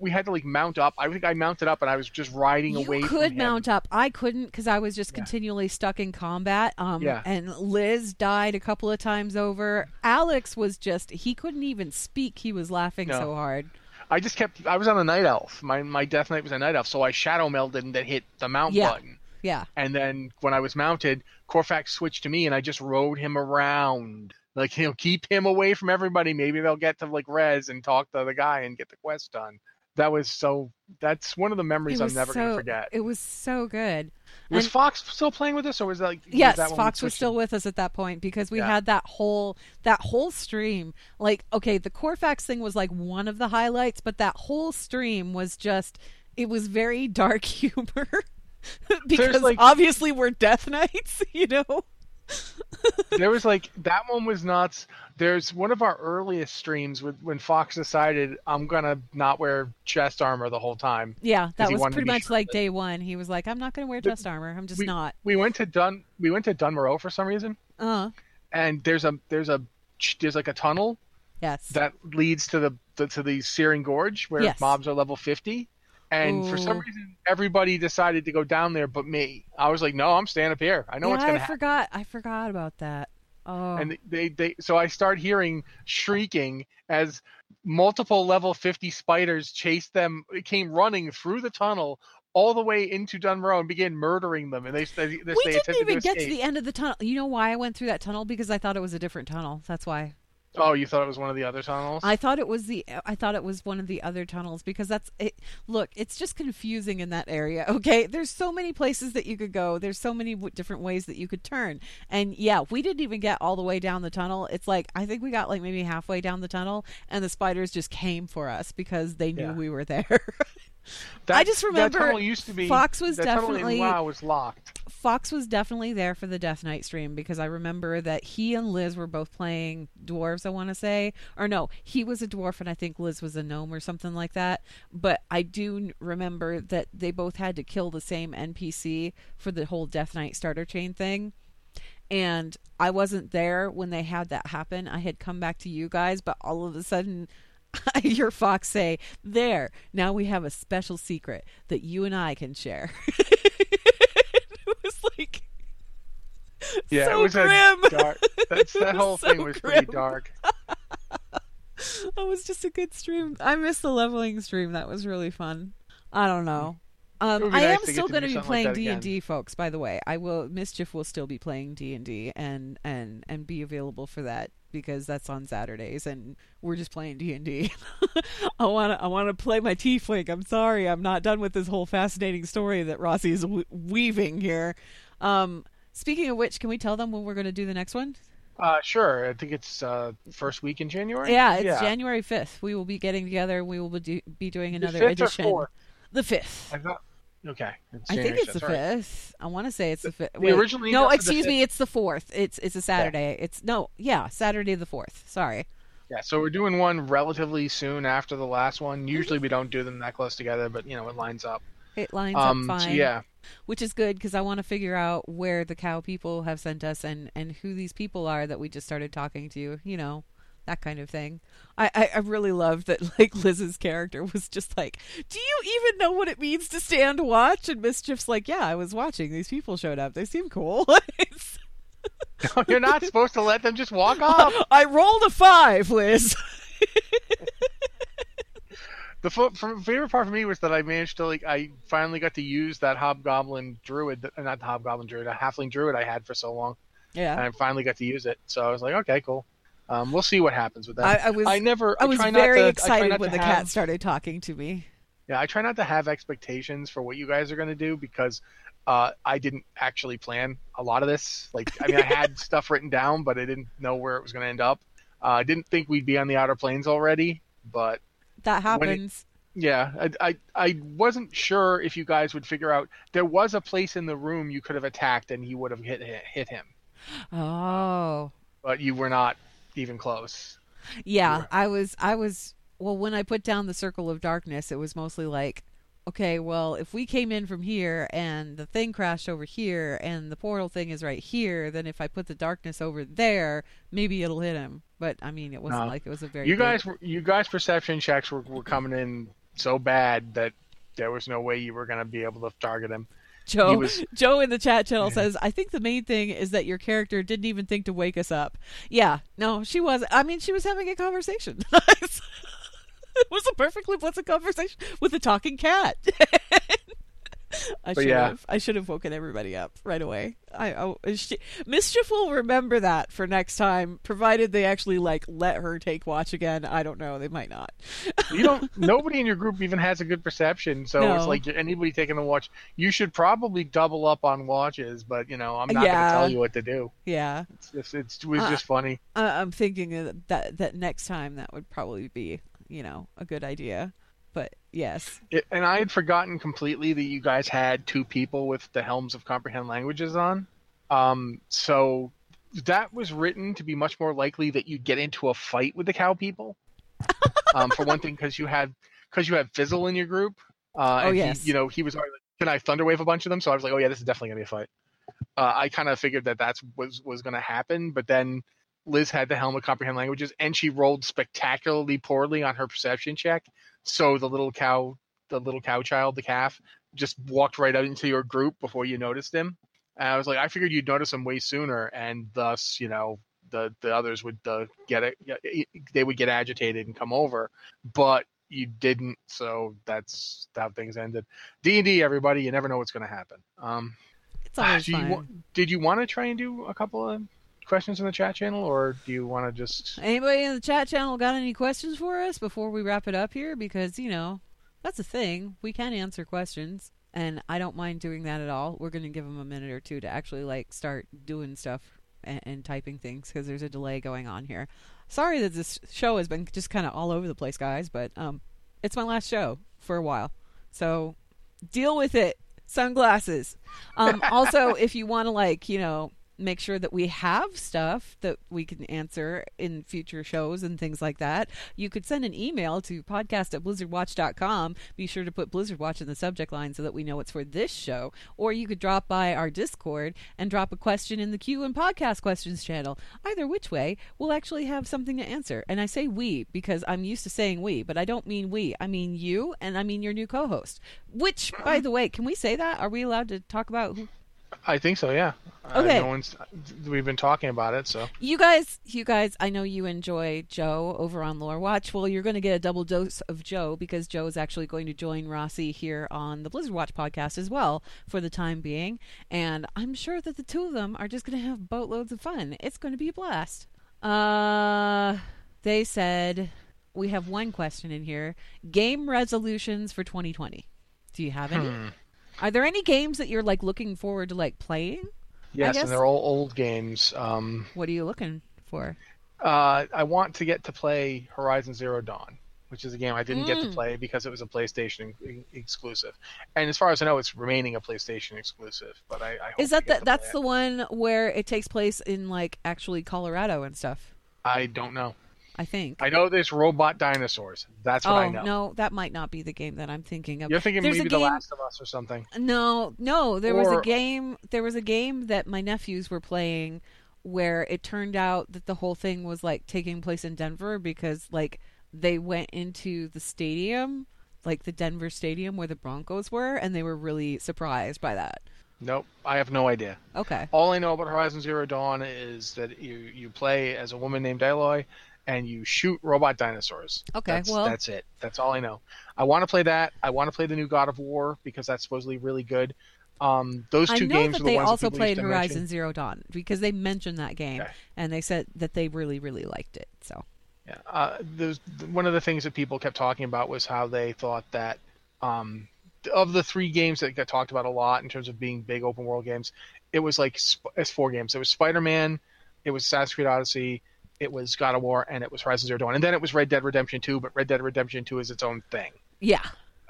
we had to like mount up. I think I mounted up and I was just riding you away. You could mount up. I couldn't because I was just yeah. continually stuck in combat. Um, yeah. And Liz died a couple of times over. Alex was just he couldn't even speak. He was laughing no. so hard. I just kept. I was on a night elf. My my death knight was a night elf, so I shadow melded and then hit the mount yeah. button. Yeah. And then when I was mounted, Korfax switched to me and I just rode him around. Like, you know, keep him away from everybody. Maybe they'll get to like Res and talk to the guy and get the quest done. That was so that's one of the memories I'm never so, gonna forget. It was so good. Was and, Fox still playing with us or was that like Yes, was that Fox was still with us at that point because we yeah. had that whole that whole stream. Like, okay, the Korfax thing was like one of the highlights, but that whole stream was just it was very dark humor. because like, obviously we're Death Knights, you know. there was like that one was nuts. There's one of our earliest streams with, when Fox decided I'm gonna not wear chest armor the whole time. Yeah, that was pretty much like day one. He was like, I'm not gonna wear chest armor. I'm just we, not. We went to Dun we went to Dun Morogh for some reason. Uh huh. And there's a there's a there's like a tunnel. Yes. That leads to the, the to the Searing Gorge where yes. mobs are level fifty. And Ooh. for some reason, everybody decided to go down there, but me. I was like, "No, I'm staying up here. I know yeah, what's going to happen." I forgot. I forgot about that. Oh. And they, they, so I start hearing shrieking as multiple level 50 spiders chased them, came running through the tunnel all the way into Dun Morogh and began murdering them. And they, they, they we didn't even to get to the end of the tunnel. You know why I went through that tunnel? Because I thought it was a different tunnel. That's why. Oh, you thought it was one of the other tunnels? I thought it was the I thought it was one of the other tunnels because that's it. Look, it's just confusing in that area. Okay, there's so many places that you could go. There's so many w- different ways that you could turn. And yeah, we didn't even get all the way down the tunnel. It's like I think we got like maybe halfway down the tunnel, and the spiders just came for us because they knew Yeah. we were there. That- I just remember that tunnel used to be Fox was that tunnel in definitely- WoW was locked. Fox was definitely there for the Death Knight stream because I remember that he and Liz were both playing dwarves, I want to say. Or no, he was a dwarf and I think Liz was a gnome or something like that. But I do remember that they both had to kill the same NPC for the whole Death Knight starter chain thing. And I wasn't there when they had that happen. I had come back to you guys, but all of a sudden I hear Fox say, There, now we have a special secret that you and I can share. like Yeah, so it was grim. dark. That's, that whole so thing was pretty dark. That was just a good stream. I missed the leveling stream. That was really fun. I don't know. Um, I nice am still going to be playing D and D, folks. By the way, I will. Mischief will still be playing D and D, and and and be available for that because that's on Saturdays, and we're just playing D and D. I want to. I want to play my Tiefling. I'm sorry, I'm not done with this whole fascinating story that Rossi is w- weaving here. Um, speaking of which, can we tell them when we're going to do the next one? Uh, sure. I think it's uh, first week in January. Yeah, it's January 5th. We will be getting together. We will be, do, be doing The another fifth or edition. fourth? The 5th. I thought. Okay. I think it's the fifth, 5th. I want to say it's the 5th. the Wait, original no, excuse me, it's the 4th. It's it's a Saturday. It's no, yeah, Saturday the 4th. Sorry. Yeah, so we're doing one relatively soon after the last one. Usually we don't do them that close together, but you know it lines up. It lines Um, up so fine. yeah, Which is good because I want to figure out where the cow people have sent us and and who these people are that we just started talking to, you know. That kind of thing. I, I, I really love that like Liz's character was just like, Do you even know what it means to stand watch? And Mischief's like, Yeah, I was watching. These people showed up. They seem cool. It's- you're not supposed to let them just walk off. I rolled a five, Liz. The fo- favorite part for me was that I managed to like I finally got to use that hobgoblin druid, not the hobgoblin druid, a halfling druid I had for so long, and yeah. I finally got to use it. So I was like, okay, cool. Um, we'll see what happens with that. I, I was I never. I was try not very to- excited not when the have- cat started talking to me. Yeah, I try not to have expectations for what you guys are going to do because uh, I didn't actually plan a lot of this. Like, I mean, I had stuff written down, but I didn't know where it was going to end up. Uh, I didn't think we'd be on the outer planes already, but That When it- happens. yeah, I, I I wasn't sure if you guys would figure out there was a place in the room you could have attacked and he would have hit hit him, Oh. but you were not even close. Yeah, Right. I was I was well when I put down the circle of darkness it was mostly like okay, well, if we came in from here and the thing crashed over here and the portal thing is right here, then if I put the darkness over there, maybe it'll hit him. But I mean, it wasn't No. like it was a very You big- guys were you guys perception checks were, were coming in so bad that there was no way you were going to be able to target him. Joe was- Joe in the chat channel Yeah. says, "I think the main thing is that your character didn't even think to wake us up." Yeah, no, she was. I mean, she was having a conversation. it was a perfectly pleasant conversation with a talking cat. I should yeah. have. I should have woken everybody up right away. I, I she, mischief will remember that for next time, provided they actually like let her take watch again. I don't know. They might not. You don't. nobody in your group even has a good perception, so it's like anybody taking a watch. You should probably double up on watches, but you know I'm not going to tell you what to do. yeah, It's just, it's, it was Uh, just funny. I- I'm thinking that, that that next time that would probably be you know a good idea. But yes, It, and I had forgotten completely that you guys had two people with the helms of comprehend languages on. Um, so that was written to be much more likely that you'd get into a fight with the cow people. um, for one thing, because you had because you had Fizzle in your group. Uh, Oh, and yes. He, you know, he was already like, "Can I thunderwave a bunch of them?" So I was like, "Oh yeah, this is definitely gonna be a fight." Uh, I kind of figured that that's was was gonna happen, but then Liz had the helm of comprehend languages, and she rolled spectacularly poorly on her perception check. So the little cow, the little cow child, the calf, just walked right out into your group before you noticed him. And I was like, I figured you'd notice him way sooner, and thus, you know, the the others would uh, get it. They would get agitated and come over, but you didn't. So that's how things ended. D and D, everybody, you never know what's going to happen. Um, it's always do you did you want to try and do a couple of questions in the chat channel, or do you want to just? Anybody in the chat channel got any questions for us before we wrap it up here? Because you know that's the thing. We can answer questions, and I don't mind doing that at all. We're going to give them a minute or two to actually like start doing stuff and, and typing things because there's a delay going on here. Sorry that this show has been just kind of all over the place, guys, but um, it's my last show for a while, so deal with it. Sunglasses. Um, also, if you want to like you know make sure that we have stuff that we can answer in future shows and things like that, you could send an email to podcast at blizzardwatch.com. Be sure to put Blizzard Watch in the subject line so that we know it's for this show. Or you could drop by our Discord and drop a question in the Q and podcast questions channel. Either which way, we'll actually have something to answer. And I say we because I'm used to saying we, but I don't mean we. I mean you and I mean your new co host. Which, by the way, can we say that? Are we allowed to talk about who? I think so. Yeah. Okay. Uh, no one's. We've been talking about it, so. You guys, you guys, I know you enjoy Joe over on Lore Watch. Well, you're going to get a double dose of Joe because Joe is actually going to join Rossi here on the Blizzard Watch podcast as well for the time being. And I'm sure that the two of them are just going to have boatloads of fun. It's going to be a blast. Uh, they said we have one question in here: game resolutions for 2020. Do you have any? Hmm. Are there any games that you're like looking forward to like playing? Yes, and they're all old games. Um, What are you looking for? uh, I want to get to play Horizon Zero Dawn, which is a game I didn't get to Mm. play because it was a PlayStation exclusive. And as far as I know, it's remaining a PlayStation exclusive. But I, I hope Is that the, that's the one where it takes place in like actually Colorado and stuff? I don't know. I think. I know there's robot dinosaurs. That's what oh I know. no, that might not be the game that I'm thinking of. You're thinking There's maybe The game- Last of Us or something. No, no, there was a game. There was a game that my nephews were playing where it turned out that the whole thing was like taking place in Denver because like they went into the stadium, like the Denver stadium where the Broncos were, and they were really surprised by that. Nope, I have no idea. Okay. All I know about Horizon Zero Dawn is that you you play as a woman named Aloy, and you shoot robot dinosaurs. Okay, that's, well- that's it. That's all I know. I want to play that. I want to play the new God of War because that's supposedly really good. Um, those I two know games that they also that played Horizon mention. Zero Dawn because they mentioned that game Okay. and they said that they really, really liked it. So Yeah. Uh, there's, one of the things that people kept talking about was how they thought that um, of the three games that got talked about a lot in terms of being big open world games, it was like sp- it's four games. It was Spider Man, it was Assassin's Creed Odyssey, it was God of War, and it was Horizon Zero Dawn, and then it was Red Dead Redemption Two. But Red Dead Redemption Two is its own thing. yeah,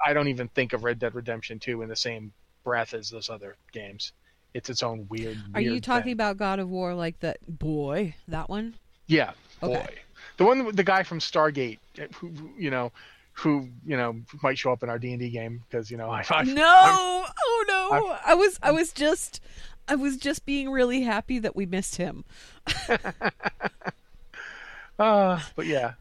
I don't even think of Red Dead Redemption Two in the same breath as those other games. It's its own weird. are you talking thing. about God of War like the boy that one? Yeah, boy. Okay. The one, with the guy from Stargate, who you know, who you know might show up in our D and D game because you know I. I No, I'm- oh no, I was, I was just, I was just being really happy that we missed him. Uh, but yeah,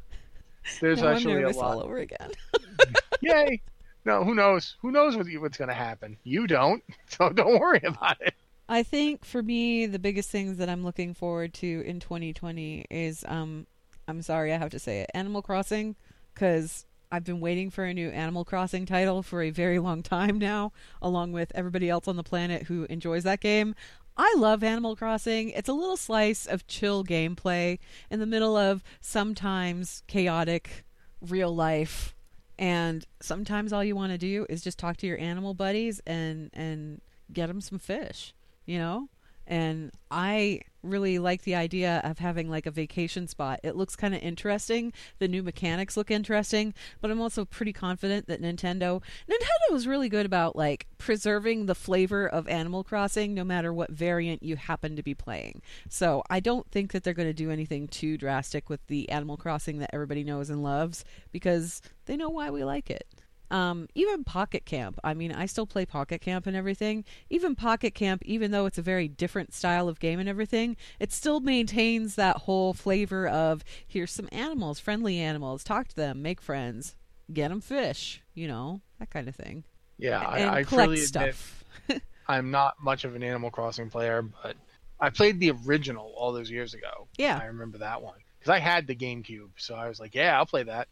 there's now I'm actually a lot. all over again. Yay! No, who knows? Who knows what what's going to happen? You don't, so don't worry about it. I think for me, the biggest things that I'm looking forward to in 2020 is, um, I'm sorry, I have to say it, Animal Crossing, because I've been waiting for a new Animal Crossing title for a very long time now, along with everybody else on the planet who enjoys that game. I love Animal Crossing. It's a little slice of chill gameplay in the middle of sometimes chaotic real life and sometimes all you want to do is just talk to your animal buddies and and get them some fish you know and i really like the idea of having like a vacation spot. It looks kind of interesting. The new mechanics look interesting but i'm also pretty confident that nintendo nintendo is really good about like preserving the flavor of animal crossing no matter what variant you happen to be playing. So i don't think that they're going to do anything too drastic with the animal crossing that everybody knows and loves because they know why we like it um, even Pocket Camp. I mean, I still play Pocket Camp and everything. Even Pocket Camp, even though it's a very different style of game and everything, it still maintains that whole flavor of here's some animals, friendly animals, talk to them, make friends, get them fish, you know, that kind of thing. Yeah, and I, I collect freely admit stuff. I'm not much of an Animal Crossing player, but I played the original all those years ago. Yeah. I remember that one because I had the GameCube, so I was like, yeah, I'll play that.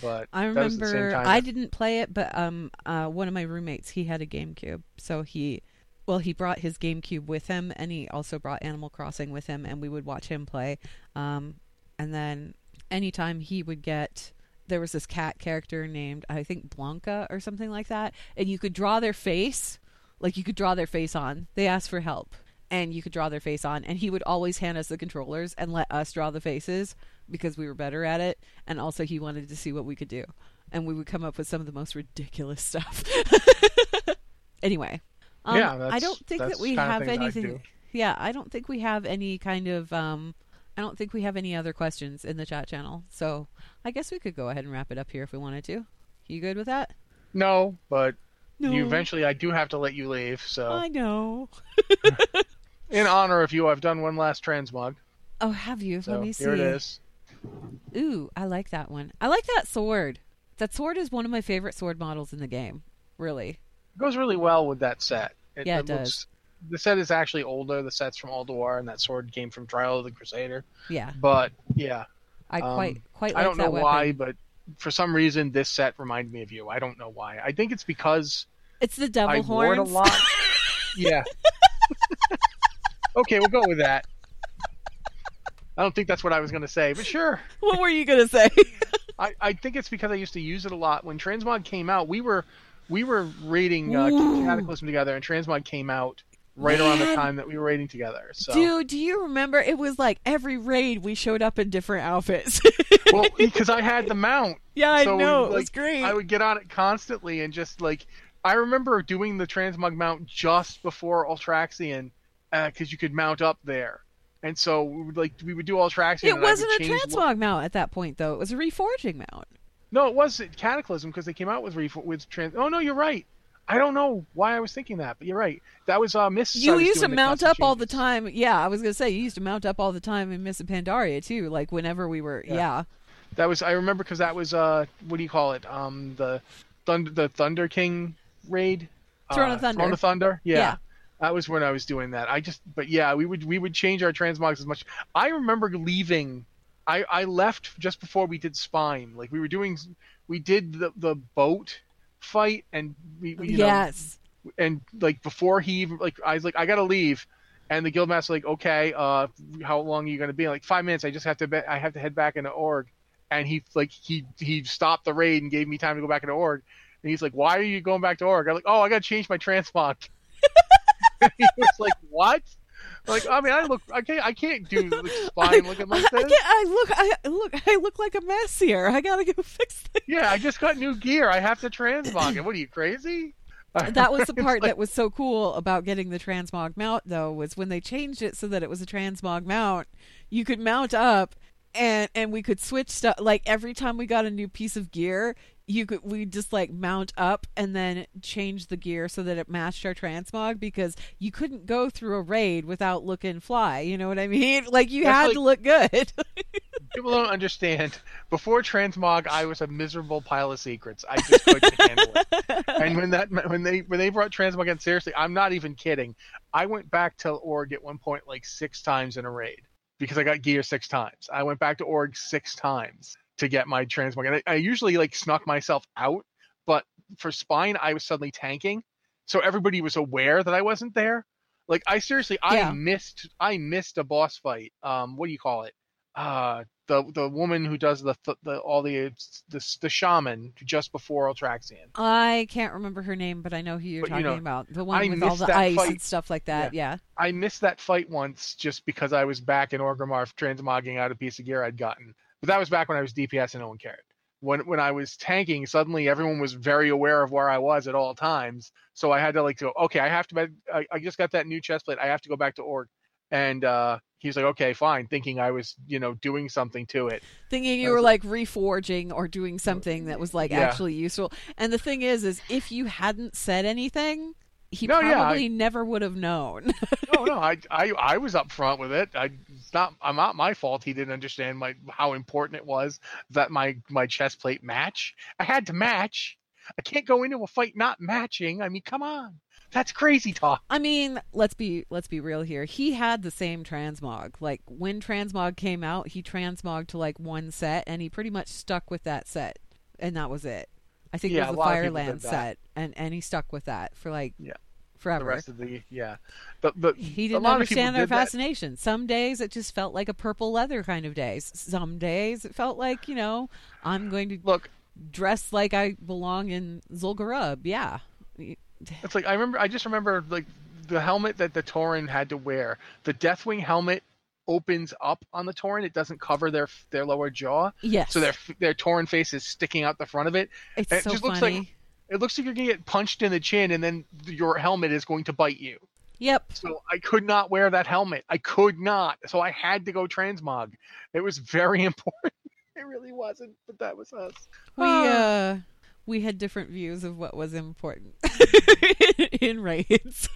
But I that was the same remember I didn't play it, but um, uh, one of my roommates he had a GameCube, so he well, he brought his GameCube with him, and he also brought Animal Crossing with him, and we would watch him play. Um, and then anytime he would get, there was this cat character named I think Blanca or something like that, and you could draw their face, like you could draw their face on. They asked for help, and you could draw their face on, and he would always hand us the controllers and let us draw the faces because we were better at it, and also he wanted to see what we could do, and we would come up with some of the most ridiculous stuff. anyway, um, Yeah, I don't think that we the kind of have anything. Yeah, I don't think we have any kind of. Um, I don't think we have any other questions in the chat channel. So I guess we could go ahead and wrap it up here if we wanted to. You good with that? No, but No. you eventually I do have to let you leave. So I know. in honor of you, I've done one last transmog. Oh, have you? So Let me see. here it is. Ooh, I like that one. I like that sword. That sword is one of my favorite sword models in the game. Really. It goes really well with that set. Yeah, it looks- The set is actually older. The set's from Ulduar, and that sword came from Trial of the Crusader. Yeah. But yeah, I Um, quite quite like I don't know weapon. why, but for some reason this set reminded me of you. I don't know why. I think it's because It's the devil I wore it a lot. yeah. okay, we'll go with that. I don't think that's what I was going to say, but sure. what were you gonna say? I, I think it's because I used to use it a lot. When Transmog came out, we were we were raiding uh, Ooh. Cataclysm together, and Transmog came out right around the time that we were raiding together. So, Dude, do you remember? It was like every raid we showed up in different outfits. well, because I had the mount, yeah, I so, know. it like, was great. I would get on it constantly and just like I remember doing the Transmog mount just before Ultraxion because you could mount up there, and so we would like we would do Ultraxion. it and wasn't a change lo- transmog mount at that point, though. It was a reforging mount. No, it was Cataclysm because they came out with ref- with trans. Oh no, you're right. I don't know why I was thinking that, but you're right. That was uh, Mists. You used to mount up all the time. Yeah, I was gonna say you used to mount up all the time in Mists Pandaria too. Like whenever we were, Yeah. yeah, That was I remember because that was uh what do you call it um the thunder the Thunder King raid. Throne uh, of Thunder. Throne of Thunder. Yeah. Yeah. That was when I was doing that. I just but yeah we would we would change our transmogs as much. I remember leaving. I I left just before we did Spine. Like we were doing we did the the boat fight and we we, you know yes. and like before he even like I was like I gotta leave, and the guildmaster like okay, uh, how long are you gonna be? Like five minutes. I just have to be- I have to head back into org, and he like he he stopped the raid and gave me time to go back into org, and he's like, why are you going back to org? I'm like, oh, I gotta change my transmog. he was like, what? Like I mean, I look, I can't, I can't do like, spine looking like I, this. get, I look, I look, I look like a mess here. I gotta go fix things. Yeah, I just got new gear. I have to transmog it. What are you crazy? that was the part like- that was so cool about getting the transmog mount though was when they changed it so that it was a transmog mount you could mount up and and we could switch stuff like every time we got a new piece of gear you could we just like mount up and then change the gear so that it matched our transmog because you couldn't go through a raid without looking fly you know what i mean like you That's had like- to look good People don't understand. Before Transmog, I was a miserable pile of secrets. I just couldn't handle it. And when that when they when they brought Transmog in, seriously, I'm not even kidding. I went back to Org at one point like six times in a raid because I got gear six times. I went back to Org six times to get my Transmog, and I, I usually like snuck myself out. But for Spine, I was suddenly tanking, so everybody was aware that I wasn't there. Like I seriously, I Yeah. missed I missed a boss fight. Um, what do you call it? uh the the woman who does the the all the the, the shaman just before Ultraxion. i can't remember her name but i know who you're But, you talking know, about the one I with all the ice fight. and stuff like that yeah. I missed that fight once just because I was back in Orgrimmar transmogging out a piece of gear I'd gotten. But that was back when I was DPS and no one cared. When when I was tanking, suddenly everyone was very aware of where I was at all times. So I had to like go, okay, I have to. I, I just got that new chest plate. I have to go back to Org. And uh, he's like, okay, fine, thinking I was, you know, doing something to it. thinking you were was like reforging or doing something that was like Yeah. actually useful. And the thing is, is if you hadn't said anything, he No, yeah, probably never would have known. no, no, I, I, I was up front with it. I, not, I'm not my fault. He didn't understand my how important it was that my my chest plate match. I had to match. I can't go into a fight not matching. I mean, come on, that's crazy talk. I mean, let's be let's be real here. He had the same transmog. Like when transmog came out, he transmogged to like one set, and he pretty much stuck with that set, and that was it. I think Yeah, it was the Fireland set, and and he stuck with that for like Yeah. Forever. The rest of the yeah, but but he a didn't lot of people understand their did that. fascination. Some days it just felt like a purple leather kind of days. Some days it felt like you know I'm going to Look, dress like I belong in Zul'Gurub. Yeah, It's like I remember. I just remember like the helmet that the Tauren had to wear. The Deathwing helmet opens up on the Tauren. It doesn't cover their their lower jaw, yes. so their their Tauren face is sticking out the front of it. it's it so just looks funny. like- It looks like you're gonna get punched in the chin, and then your helmet is going to bite you. Yep. So I could not wear that helmet. I could not. So I had to go transmog. It was very important. It really wasn't, but that was us. We Ah. uh we had different views of what was important in raids.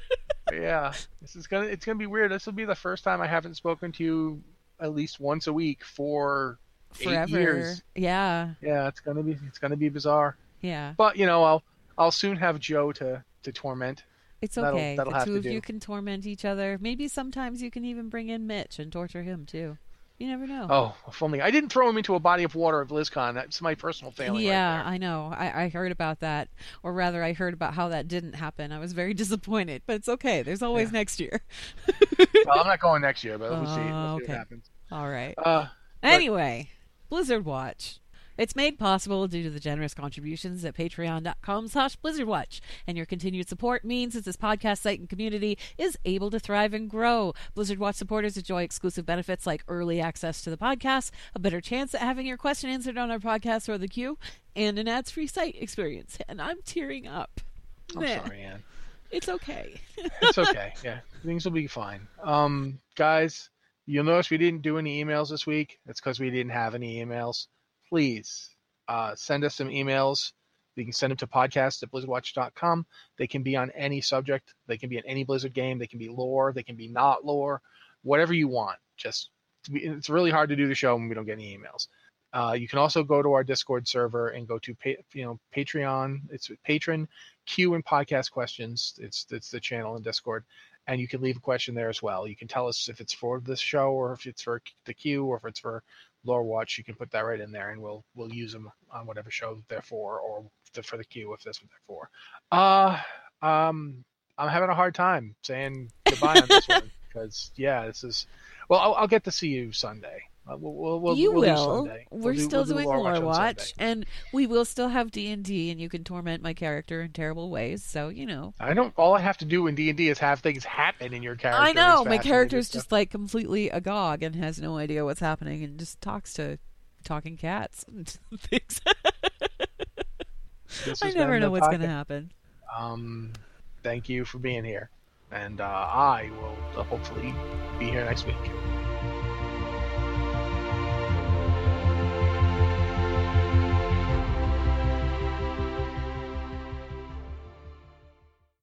yeah, this is gonna. It's gonna be weird. This will be the first time I haven't spoken to you at least once a week for Eight Forever. years. Yeah. Yeah, it's gonna be. It's gonna be bizarre. Yeah. But you know, I'll I'll soon have Joe to to torment. It's That'll- okay. that'll the have two of you can torment each other. Maybe sometimes you can even bring in Mitch and torture him too. You never know. Oh, if only I didn't throw him into a body of water of BlizzCon. That's my personal failing. yeah, right there. I know. I, I heard about that, or rather, I heard about how that didn't happen. I was very disappointed, but it's okay. There's always Yeah. next year. well, I'm not going next year, but we'll see. We'll see Oh, what okay. happens. All right. Uh, Anyway, Blizzard Watch. It's made possible due to the generous contributions at patreon.com slash blizzardwatch. And your continued support means that this podcast site and community is able to thrive and grow. Blizzard Watch supporters enjoy exclusive benefits like early access to the podcast, a better chance at having your question answered on our podcast or the queue, and an ads-free site experience. And I'm tearing up. I'm sorry, Anne. It's okay. It's okay. yeah, things will be fine. Um, guys, you'll notice we didn't do any emails this week. It's because we didn't have any emails. Please uh, send us some emails. You can send them to podcast at blizzardwatch.com. They can be on any subject. They can be in any Blizzard game. They can be lore. They can be not lore. Whatever you want. Just it's really hard to do the show when we don't get any emails. Uh, you can also go to our Discord server and go to pa- you know Patreon. It's patron Q and podcast questions. It's it's the channel in Discord, and you can leave a question there as well. You can tell us if it's for this show or if it's for the queue or if it's for Lore Watch. You can put that right in there, and we'll we'll use them on whatever show they're for or the, for the queue if that's what they're for. Uh, um, I'm having a hard time saying goodbye on this one because yeah, this is. Well, I'll, I'll get to see you Sunday. Uh, we'll, we'll, we'll, you will. Sunday. We're We'll still do doing Lore on Watch, and we will still have D and D, and you can torment my character in terrible ways. So you know, I don't. All I have to do in D and D is have things happen in your character. I know my character is just like completely agog and has no idea what's happening, and just talks to talking cats and things. I never know what's going to happen. Um, thank you for being here, and uh, I will uh, hopefully be here next week.